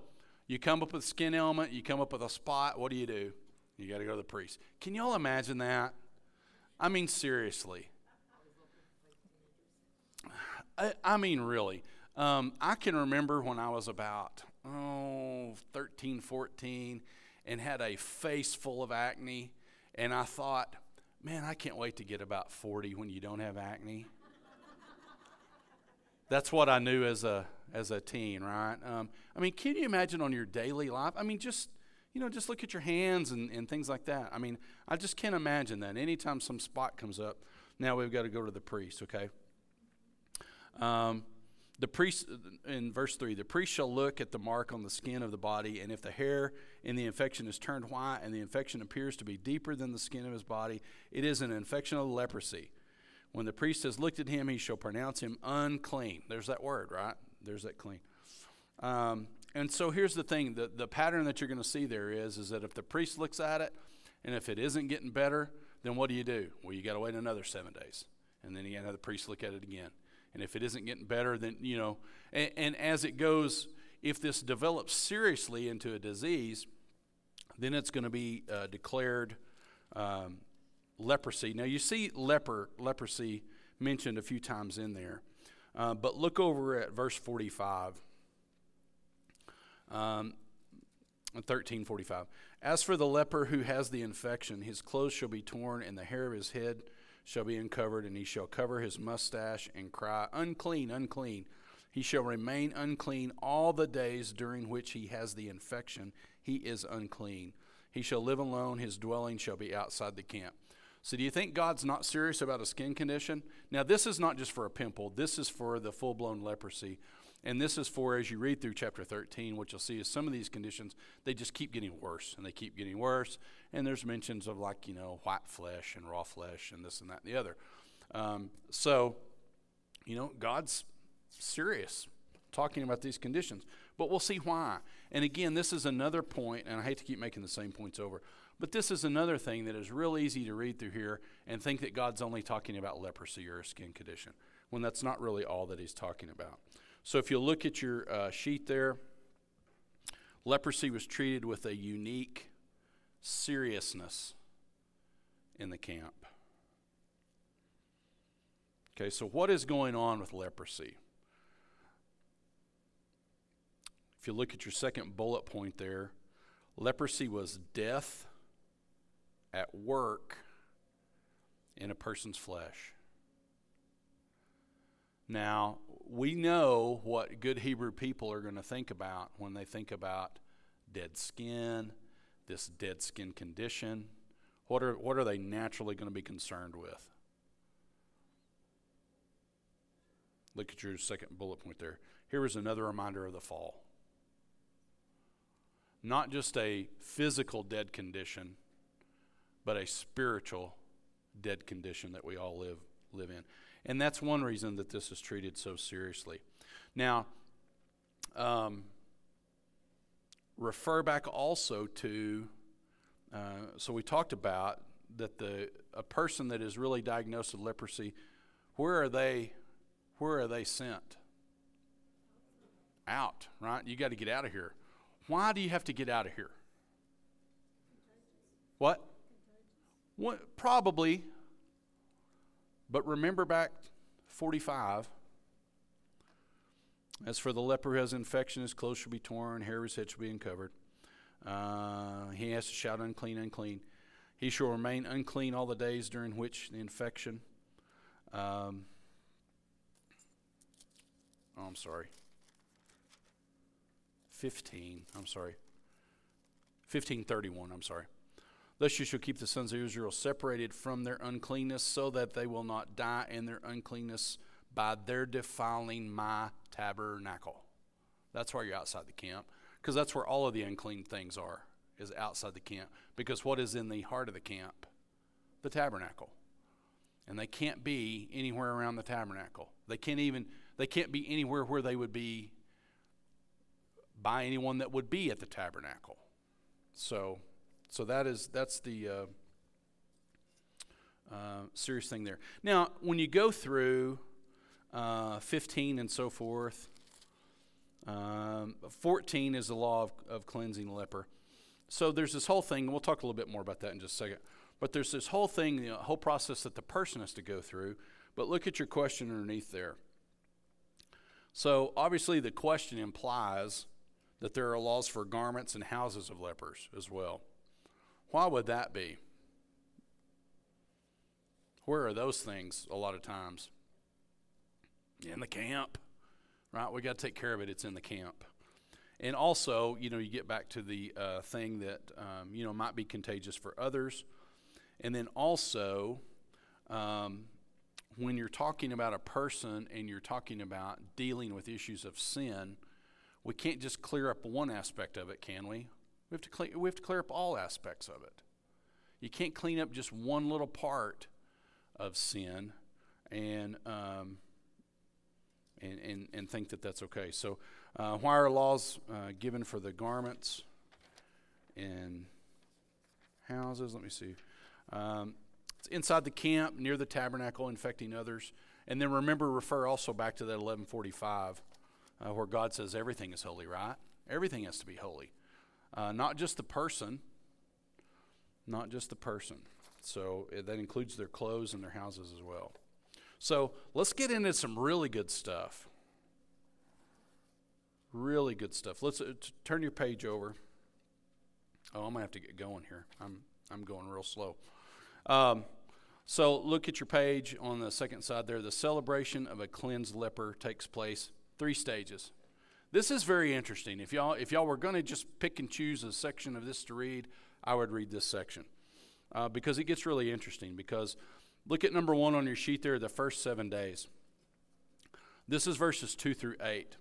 you come up with skin ailment, you come up with a spot, what do you do? You got to go to the priest. Can y'all imagine that? I mean, seriously. I, I mean, really. Um, I can remember when I was about, oh, 13, 14, and had a face full of acne. And I thought, man, I can't wait to get about 40 when you don't have acne. That's what I knew as a as a teen, right? Um, I mean, can you imagine on your daily life? I mean, just you know, just look at your hands and, and things like that. I mean, I just can't imagine that. Anytime some spot comes up, now we've got to go to the priest, okay? Um, the priest, in verse 3, the priest shall look at the mark on the skin of the body, and if the hair in the infection is turned white and the infection appears to be deeper than the skin of his body, it is an infection of leprosy. When the priest has looked at him, he shall pronounce him unclean. There's that word, right? There's that clean. Um, and so here's the thing the, the pattern that you're going to see there is, is that if the priest looks at it, and if it isn't getting better, then what do you do? Well, you got to wait another seven days. And then you got to have the priest look at it again. And if it isn't getting better, then, you know, and, and as it goes, if this develops seriously into a disease, then it's going to be uh, declared um, leprosy. Now, you see leper, leprosy mentioned a few times in there. Uh, but look over at verse 45. Um, 1345. As for the leper who has the infection, his clothes shall be torn, and the hair of his head shall be uncovered, and he shall cover his mustache and cry, Unclean, unclean. He shall remain unclean all the days during which he has the infection. He is unclean. He shall live alone, his dwelling shall be outside the camp. So, do you think God's not serious about a skin condition? Now, this is not just for a pimple, this is for the full blown leprosy and this is for, as you read through chapter 13, what you'll see is some of these conditions, they just keep getting worse and they keep getting worse. And there's mentions of, like, you know, white flesh and raw flesh and this and that and the other. Um, so, you know, God's serious talking about these conditions. But we'll see why. And again, this is another point, and I hate to keep making the same points over, but this is another thing that is real easy to read through here and think that God's only talking about leprosy or a skin condition, when that's not really all that he's talking about. So if you look at your uh, sheet there, leprosy was treated with a unique seriousness in the camp. Okay, so what is going on with leprosy? If you look at your second bullet point there, leprosy was death at work in a person's flesh. Now, we know what good Hebrew people are going to think about when they think about dead skin, this dead skin condition. What are, what are they naturally going to be concerned with? Look at your second bullet point there. Here is another reminder of the fall. Not just a physical dead condition, but a spiritual dead condition that we all live, live in. And that's one reason that this is treated so seriously. Now, um, refer back also to, uh, so we talked about that the a person that is really diagnosed with leprosy, where are they? Where are they sent? Out, right? You got to get out of here. Why do you have to get out of here? What? Probably. But remember back 45. As for the leper who has infection, his clothes shall be torn, hair of his head shall be uncovered. Uh, he has to shout, unclean, unclean. He shall remain unclean all the days during which the infection. Um, oh, I'm sorry. 15, I'm sorry. 1531, I'm sorry. Thus you shall keep the sons of Israel separated from their uncleanness, so that they will not die in their uncleanness by their defiling my tabernacle. That's why you're outside the camp, because that's where all of the unclean things are, is outside the camp. Because what is in the heart of the camp? The tabernacle. And they can't be anywhere around the tabernacle. They can't even they can't be anywhere where they would be by anyone that would be at the tabernacle. So so that is that's the uh, uh, serious thing there. Now, when you go through uh, 15 and so forth, um, 14 is the law of, of cleansing leper. So there's this whole thing, and we'll talk a little bit more about that in just a second. But there's this whole thing, the whole process that the person has to go through. But look at your question underneath there. So obviously, the question implies that there are laws for garments and houses of lepers as well. Why would that be? Where are those things a lot of times? In the camp, right? We got to take care of it. It's in the camp. And also, you know, you get back to the uh, thing that, um, you know, might be contagious for others. And then also, um, when you're talking about a person and you're talking about dealing with issues of sin, we can't just clear up one aspect of it, can we? We have to clean, we have to clear up all aspects of it. You can't clean up just one little part of sin and um, and, and, and think that that's okay. So, uh, why are laws uh, given for the garments and houses? Let me see. Um, it's inside the camp, near the tabernacle, infecting others. And then remember, refer also back to that 1145, uh, where God says everything is holy, right? Everything has to be holy. Uh, not just the person, not just the person. So uh, that includes their clothes and their houses as well. So let's get into some really good stuff. Really good stuff. Let's uh, t- turn your page over. Oh, I'm gonna have to get going here. I'm I'm going real slow. Um, so look at your page on the second side there. The celebration of a cleansed leper takes place three stages. This is very interesting. If y'all, if y'all were going to just pick and choose a section of this to read, I would read this section uh, because it gets really interesting. Because look at number one on your sheet there, the first seven days. This is verses two through eight.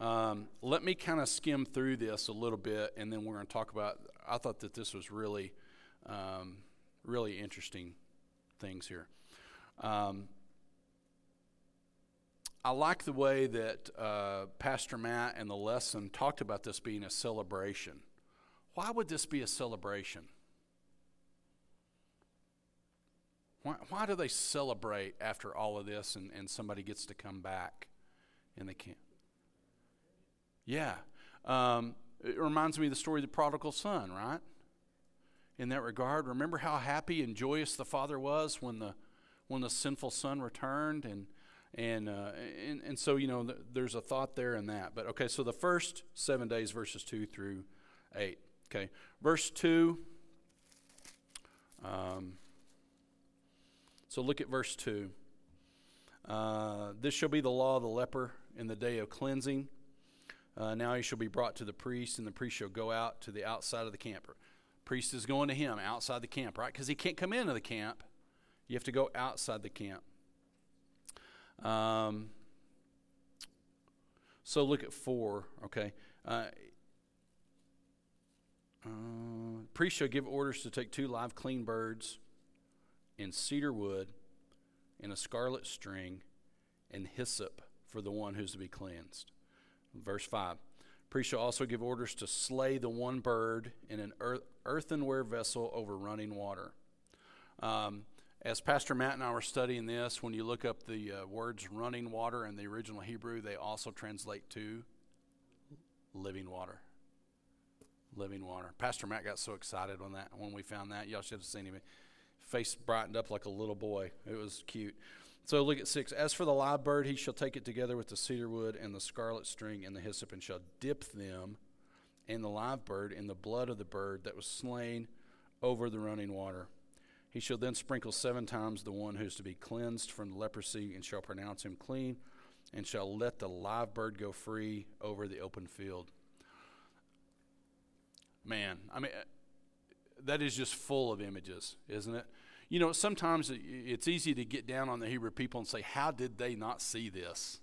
Um, let me kind of skim through this a little bit, and then we're going to talk about. I thought that this was really, um, really interesting things here. Um, I like the way that uh, Pastor Matt and the lesson talked about this being a celebration. Why would this be a celebration? Why, why do they celebrate after all of this and, and somebody gets to come back and they can't? Yeah. Um, it reminds me of the story of the prodigal son, right? In that regard, remember how happy and joyous the father was when the when the sinful son returned, and and uh, and, and so you know th- there's a thought there in that. But okay, so the first seven days, verses two through eight. Okay, verse two. Um, so look at verse two. Uh, this shall be the law of the leper in the day of cleansing. Uh, now he shall be brought to the priest, and the priest shall go out to the outside of the camp. Priest is going to him outside the camp, right? Because he can't come into the camp. You have to go outside the camp. Um, so look at four, okay? Uh, uh, priest shall give orders to take two live clean birds in cedar wood and a scarlet string and hyssop for the one who's to be cleansed. Verse 5 Priest shall also give orders to slay the one bird in an earth, earthenware vessel over running water. Um, as Pastor Matt and I were studying this, when you look up the uh, words running water in the original Hebrew, they also translate to living water. Living water. Pastor Matt got so excited when that when we found that. Y'all should have seen him. Face brightened up like a little boy. It was cute. So look at six. As for the live bird, he shall take it together with the cedar wood and the scarlet string and the hyssop, and shall dip them and the live bird in the blood of the bird that was slain over the running water. He shall then sprinkle seven times the one who is to be cleansed from leprosy, and shall pronounce him clean, and shall let the live bird go free over the open field. Man, I mean, uh, that is just full of images, isn't it? You know, sometimes it's easy to get down on the Hebrew people and say, How did they not see this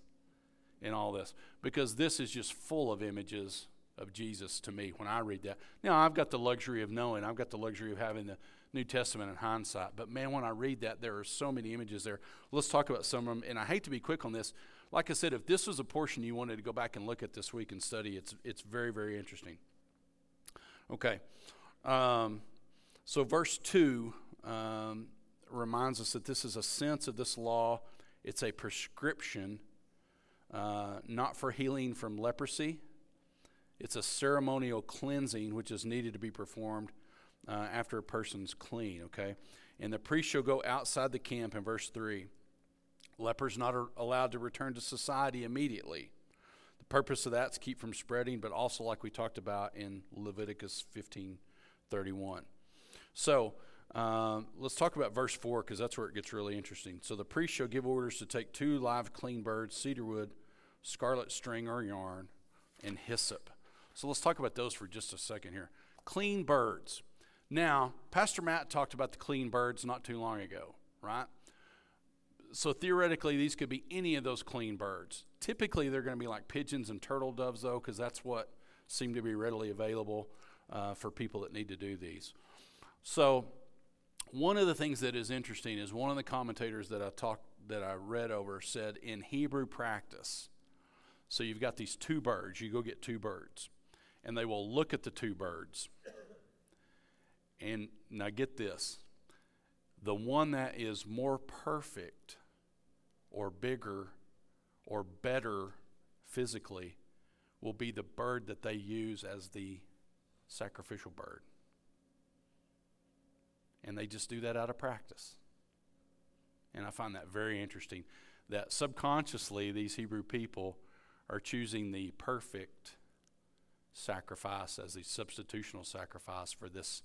in all this? Because this is just full of images of Jesus to me when I read that. Now, I've got the luxury of knowing, I've got the luxury of having the New Testament in hindsight. But man, when I read that, there are so many images there. Let's talk about some of them. And I hate to be quick on this. Like I said, if this was a portion you wanted to go back and look at this week and study, it's, it's very, very interesting. Okay. Um, so, verse 2 um, reminds us that this is a sense of this law. It's a prescription, uh, not for healing from leprosy. It's a ceremonial cleansing which is needed to be performed uh, after a person's clean, okay? And the priest shall go outside the camp in verse 3. Lepers not allowed to return to society immediately. The purpose of that is keep from spreading, but also like we talked about in Leviticus 15 31. So, um, let's talk about verse 4 because that's where it gets really interesting. So the priest shall give orders to take two live clean birds, cedar wood, scarlet string or yarn, and hyssop. So let's talk about those for just a second here. Clean birds. Now, Pastor Matt talked about the clean birds not too long ago, right? So theoretically, these could be any of those clean birds. Typically, they're going to be like pigeons and turtle doves, though, because that's what seem to be readily available uh, for people that need to do these. So one of the things that is interesting is one of the commentators that I talked that I read over said in Hebrew practice. So you've got these two birds. You go get two birds, and they will look at the two birds. And now get this: the one that is more perfect, or bigger, or better physically, will be the bird that they use as the sacrificial bird. And they just do that out of practice. And I find that very interesting that subconsciously these Hebrew people are choosing the perfect sacrifice as the substitutional sacrifice for this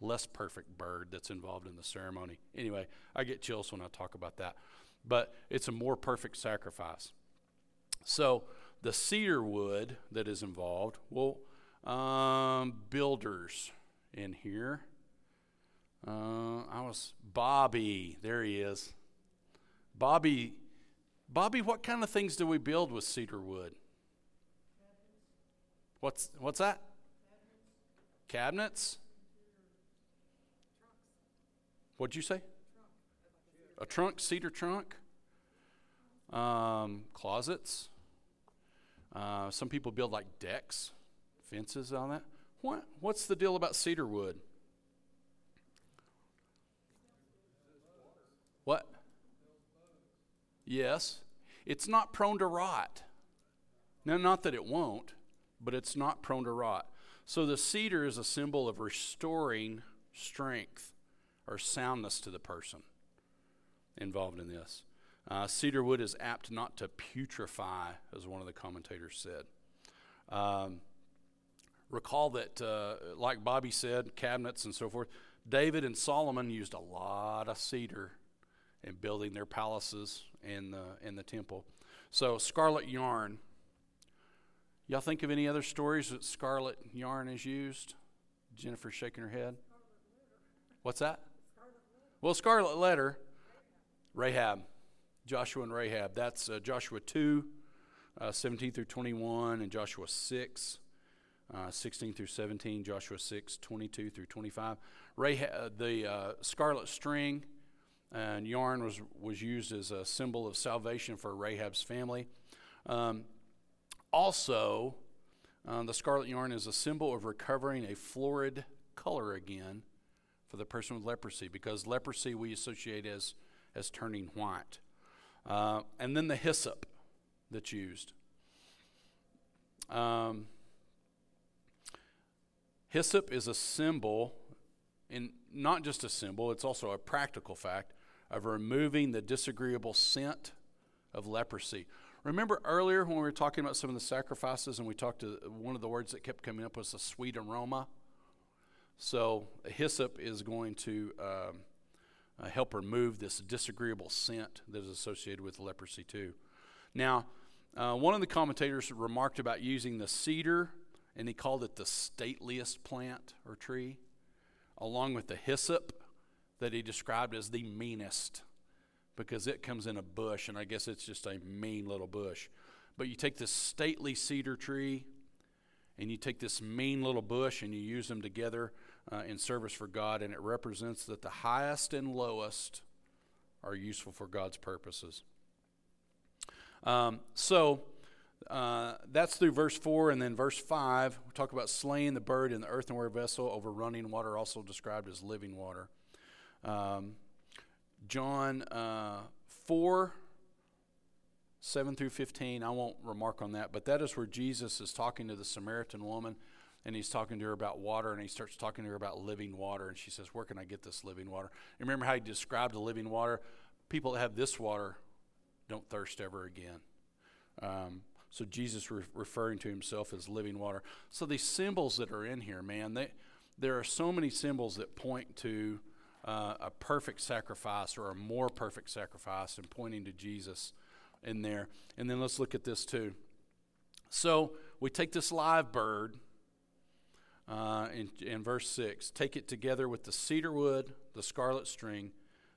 less perfect bird that's involved in the ceremony. Anyway, I get chills when I talk about that. But it's a more perfect sacrifice. So the cedar wood that is involved, well, um, builders in here. Uh, I was Bobby. There he is. Bobby, Bobby, what kind of things do we build with cedar wood? What's what's that? Cabinets. What'd you say? A trunk, cedar trunk. Um, closets. Uh, some people build like decks, fences, all that. What? What's the deal about cedar wood? What? Yes. It's not prone to rot. No, not that it won't, but it's not prone to rot. So the cedar is a symbol of restoring strength or soundness to the person. involved in this. Uh, cedar wood is apt not to putrefy, as one of the commentators said. Um, recall that, uh, like Bobby said, cabinets and so forth, David and Solomon used a lot of cedar in building their palaces and the, in the temple. So, scarlet yarn. Y'all think of any other stories that scarlet yarn is used? Jennifer's shaking her head. What's that? Well, scarlet letter, Rahab, Joshua and Rahab. That's uh, Joshua 2, uh, 17 through 21, and Joshua 6, uh, 16 through 17, Joshua 6, 22 through 25. Rahab, uh, the uh, scarlet string and yarn was, was used as a symbol of salvation for Rahab's family. Um, also, uh, the scarlet yarn is a symbol of recovering a florid color again for the person with leprosy, because leprosy we associate as, as turning white. Uh, and then the hyssop that's used. Um, hyssop is a symbol, and not just a symbol, it's also a practical fact of removing the disagreeable scent of leprosy. Remember earlier when we were talking about some of the sacrifices, and we talked to one of the words that kept coming up was the sweet aroma. So hyssop is going to um, uh, help remove this disagreeable scent that is associated with leprosy too. Now, uh, one of the commentators remarked about using the cedar, and he called it the stateliest plant or tree, along with the hyssop that he described as the meanest because it comes in a bush, and I guess it's just a mean little bush. But you take this stately cedar tree and you take this mean little bush and you use them together uh, in service for God, and it represents that the highest and lowest are useful for God's purposes. Um, so uh, that's through verse 4, and then verse 5, we talk about slaying the bird in the earthenware vessel over running water, also described as living water. Um, John uh, 4, 7 through 15, I won't remark on that, but that is where Jesus is talking to the Samaritan woman, and he's talking to her about water, and he starts talking to her about living water, and she says, Where can I get this living water? And remember how he described the living water? People that have this water don't thirst ever again. Um, so Jesus re- referring to himself as living water. So these symbols that are in here, man, they, there are so many symbols that point to uh, a perfect sacrifice or a more perfect sacrifice and pointing to Jesus in there. And then let's look at this too. So we take this live bird uh, in, in verse 6, take it together with the cedar wood, the scarlet string,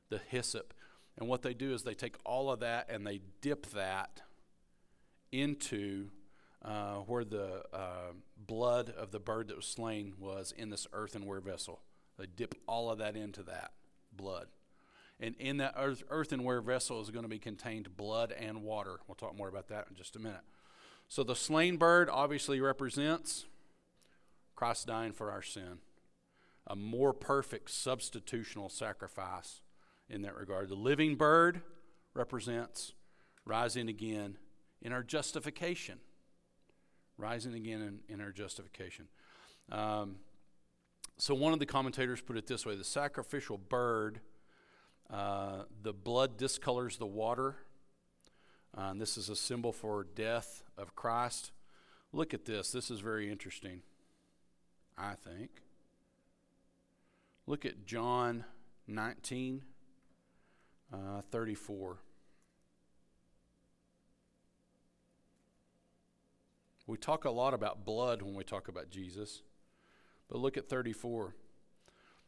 the hyssop. And what they do is they take all of that and they dip that into uh, where the uh, blood of the bird that was slain was in this earthenware vessel. They dip all of that into that blood. And in that earth, earthenware vessel is going to be contained blood and water. We'll talk more about that in just a minute. So the slain bird obviously represents Christ dying for our sin, a more perfect substitutional sacrifice in that regard. The living bird represents rising again in our justification. Rising again in, in our justification. Um, so one of the commentators put it this way the sacrificial bird, uh, the blood discolors the water. Uh, this is a symbol for death of Christ. Look at this. This is very interesting, I think. Look at John 19, uh, 34. We talk a lot about blood when we talk about Jesus. But look at 34.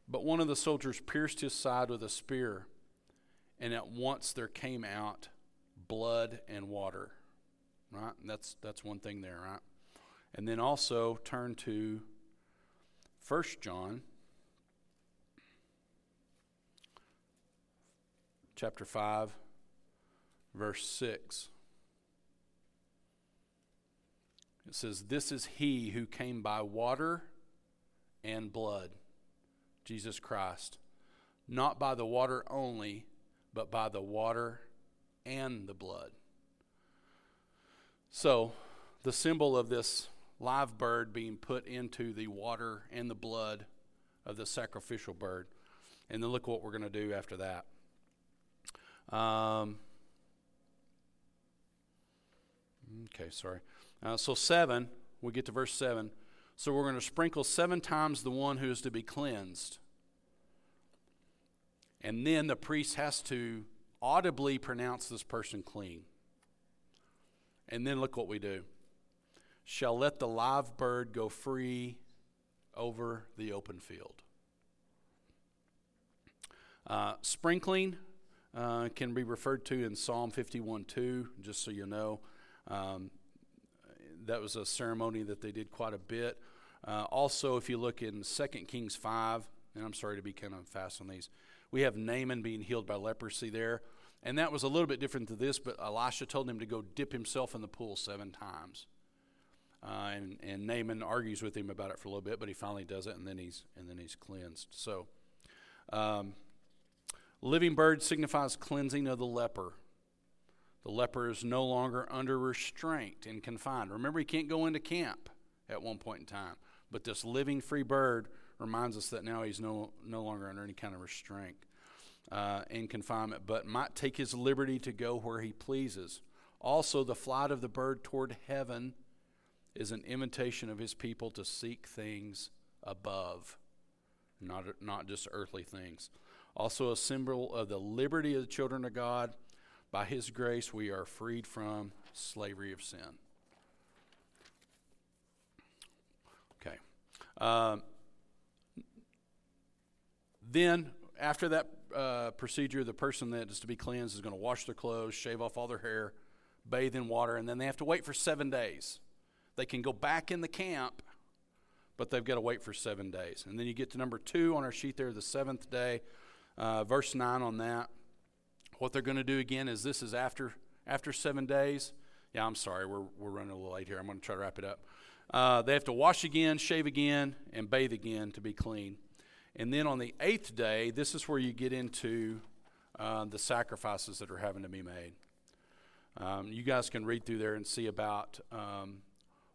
But one of the soldiers pierced his side with a spear, and at once there came out blood and water. Right? And that's that's one thing there, right? And then also turn to 1 John chapter 5 verse 6. It says, This is he who came by water and blood, Jesus Christ. Not by the water only, but by the water and the blood. So, the symbol of this live bird being put into the water and the blood of the sacrificial bird. And then look what we're going to do after that. Um, okay, sorry. Uh, so, seven, we get to verse seven. So, we're going to sprinkle seven times the one who is to be cleansed. And then the priest has to audibly pronounce this person clean. And then look what we do. Shall let the live bird go free over the open field. Uh, sprinkling uh, can be referred to in Psalm 51 2, just so you know. Um, that was a ceremony that they did quite a bit. Uh, also, if you look in 2 Kings 5, and I'm sorry to be kind of fast on these, we have Naaman being healed by leprosy there. And that was a little bit different to this, but Elisha told him to go dip himself in the pool seven times. Uh, and, and Naaman argues with him about it for a little bit, but he finally does it, and then he's, and then he's cleansed. So, um, living bird signifies cleansing of the leper. The leper is no longer under restraint and confined. Remember, he can't go into camp at one point in time. But this living free bird reminds us that now he's no, no longer under any kind of restraint uh, and confinement, but might take his liberty to go where he pleases. Also, the flight of the bird toward heaven is an invitation of his people to seek things above, not, not just earthly things. Also, a symbol of the liberty of the children of God. By his grace, we are freed from slavery of sin. Okay. Um, then, after that uh, procedure, the person that is to be cleansed is going to wash their clothes, shave off all their hair, bathe in water, and then they have to wait for seven days. They can go back in the camp, but they've got to wait for seven days. And then you get to number two on our sheet there, the seventh day, uh, verse 9 on that. What they're going to do again is this is after after seven days. Yeah, I'm sorry, we're, we're running a little late here. I'm going to try to wrap it up. Uh, they have to wash again, shave again, and bathe again to be clean. And then on the eighth day, this is where you get into uh, the sacrifices that are having to be made. Um, you guys can read through there and see about um,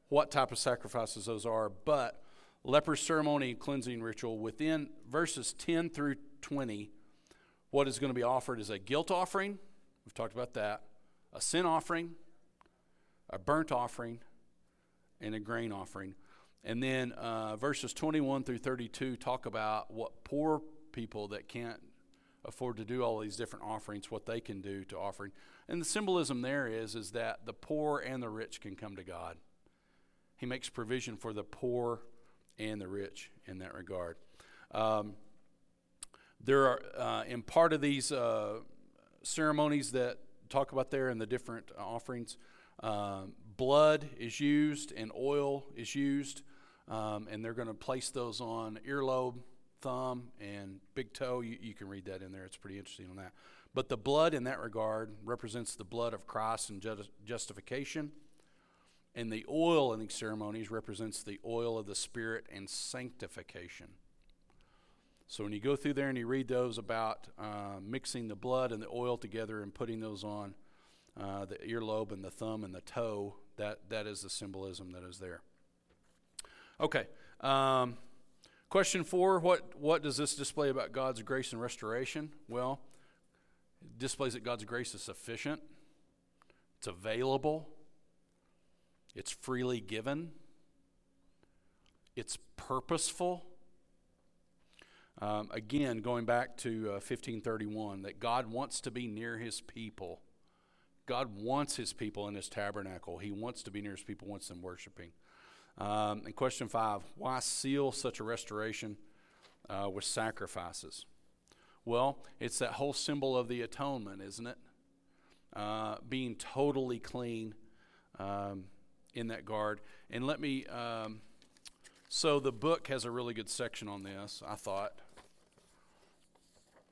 what type of sacrifices those are. But leper ceremony and cleansing ritual within verses 10 through 20, what is going to be offered is a guilt offering. We've talked about that. A sin offering, a burnt offering, and a grain offering. And then uh, verses 21 through 32 talk about what poor people that can't afford to do all these different offerings, what they can do to offering. And the symbolism there is, is that the poor and the rich can come to God. He makes provision for the poor and the rich in that regard. Um, there are, uh, in part of these uh, ceremonies that talk about there and the different offerings, um, blood is used and oil is used. Um, and they're going to place those on earlobe, thumb, and big toe. You, you, can read that in there. It's pretty interesting on that. But the blood, in that regard, represents the blood of Christ and ju- justification. And the oil in these ceremonies represents the oil of the Spirit and sanctification. So when you go through there and you read those about uh, mixing the blood and the oil together and putting those on uh, the earlobe and the thumb and the toe, that, that is the symbolism that is there. Okay. Um, question four what, what does this display about God's grace and restoration? Well, it displays that God's grace is sufficient, it's available, it's freely given, it's purposeful. Um, again, going back to uh, 1531, that God wants to be near his people. God wants his people in his tabernacle. He wants to be near his people, wants them worshiping. Um, and question five why seal such a restoration uh, with sacrifices? Well, it's that whole symbol of the atonement, isn't it? Uh, being totally clean um, in that guard. And let me, um, so the book has a really good section on this, I thought.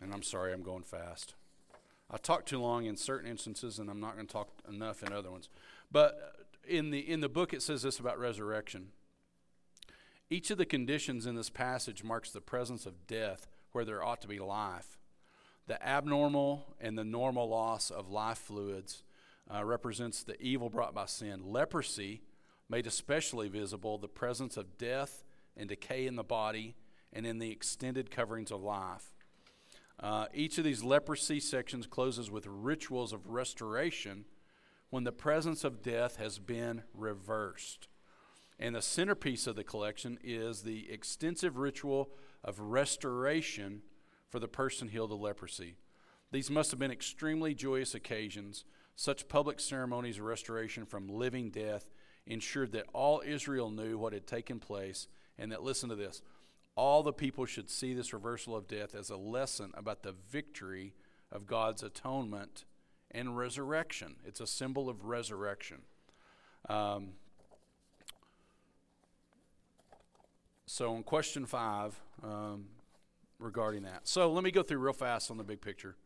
And I'm sorry, I'm going fast. I talk too long in certain instances, and I'm not going to talk enough in other ones. But in the in the book it says this about resurrection. Each of the conditions in this passage marks the presence of death where there ought to be life. The abnormal and the normal loss of life fluids uh, represents the evil brought by sin. Leprosy made especially visible the presence of death and decay in the body and in the extended coverings of life. Uh, each of these leprosy sections closes with rituals of restoration when the presence of death has been reversed. And the centerpiece of the collection is the extensive ritual of restoration for the person healed of leprosy. These must have been extremely joyous occasions. Such public ceremonies of restoration from living death ensured that all Israel knew what had taken place and that, listen to this, all the people should see this reversal of death as a lesson about the victory of God's atonement and resurrection. It's a symbol of resurrection. Um, so, in question five, um, regarding that. So, let me go through real fast on the big picture.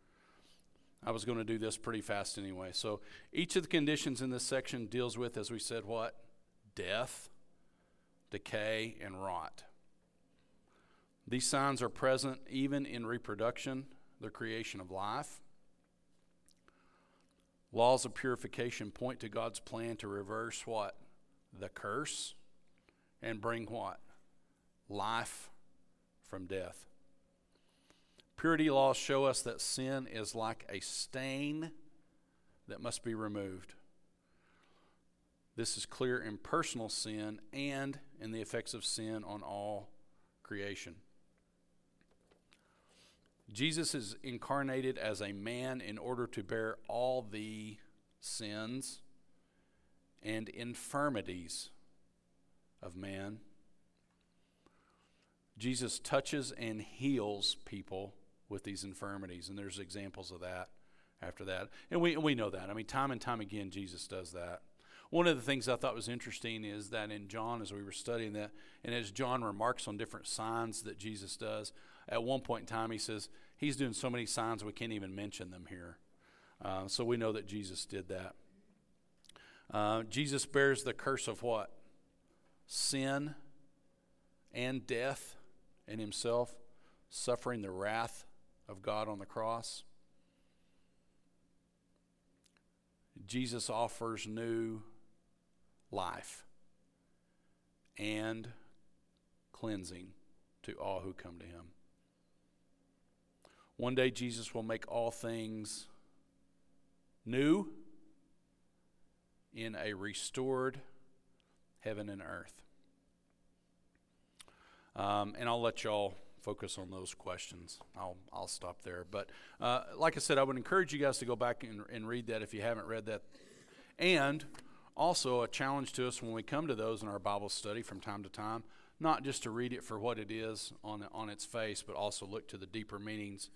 I was going to do this pretty fast anyway. So, each of the conditions in this section deals with, as we said, what? Death, decay, and rot. These signs are present even in reproduction, the creation of life. Laws of purification point to God's plan to reverse what? The curse and bring what? Life from death. Purity laws show us that sin is like a stain that must be removed. This is clear in personal sin and in the effects of sin on all creation. Jesus is incarnated as a man in order to bear all the sins and infirmities of man. Jesus touches and heals people with these infirmities, and there's examples of that after that. And we, we know that. I mean, time and time again, Jesus does that. One of the things I thought was interesting is that in John, as we were studying that, and as John remarks on different signs that Jesus does, at one point in time he says, He's doing so many signs we can't even mention them here. Uh, so we know that Jesus did that. Uh, Jesus bears the curse of what? Sin and death in himself, suffering the wrath of God on the cross. Jesus offers new life and cleansing to all who come to him. One day, Jesus will make all things new in a restored heaven and earth. Um, and I'll let y'all focus on those questions. I'll, I'll stop there. But uh, like I said, I would encourage you guys to go back and, and read that if you haven't read that. And also, a challenge to us when we come to those in our Bible study from time to time, not just to read it for what it is on, on its face, but also look to the deeper meanings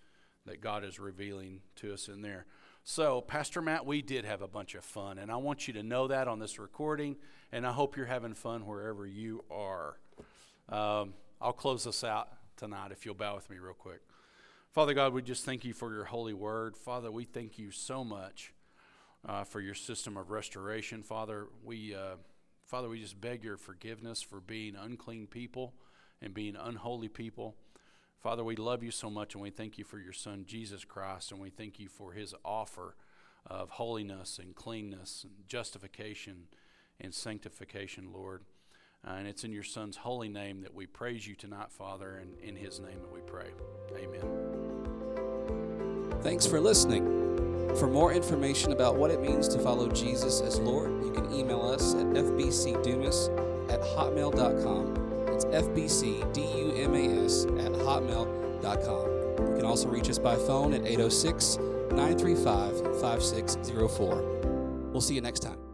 that God is revealing to us in there. So, Pastor Matt, we did have a bunch of fun, and I want you to know that on this recording, and I hope you're having fun wherever you are. Um, I'll close this out tonight if you'll bow with me real quick. Father God, we just thank you for your holy word. Father, we thank you so much uh, for your system of restoration. Father, we, uh, Father, we just beg your forgiveness for being unclean people and being unholy people. Father, we love you so much and we thank you for your Son, Jesus Christ, and we thank you for his offer of holiness and cleanness and justification and sanctification, Lord. Uh, and it's in your Son's holy name that we praise you tonight, Father, and in his name that we pray. Amen. Thanks for listening. For more information about what it means to follow Jesus as Lord, you can email us at fbcdumas at hotmail.com. It's fbcdumas at hotmail.com. You can also reach us by phone at 806 935 5604. We'll see you next time.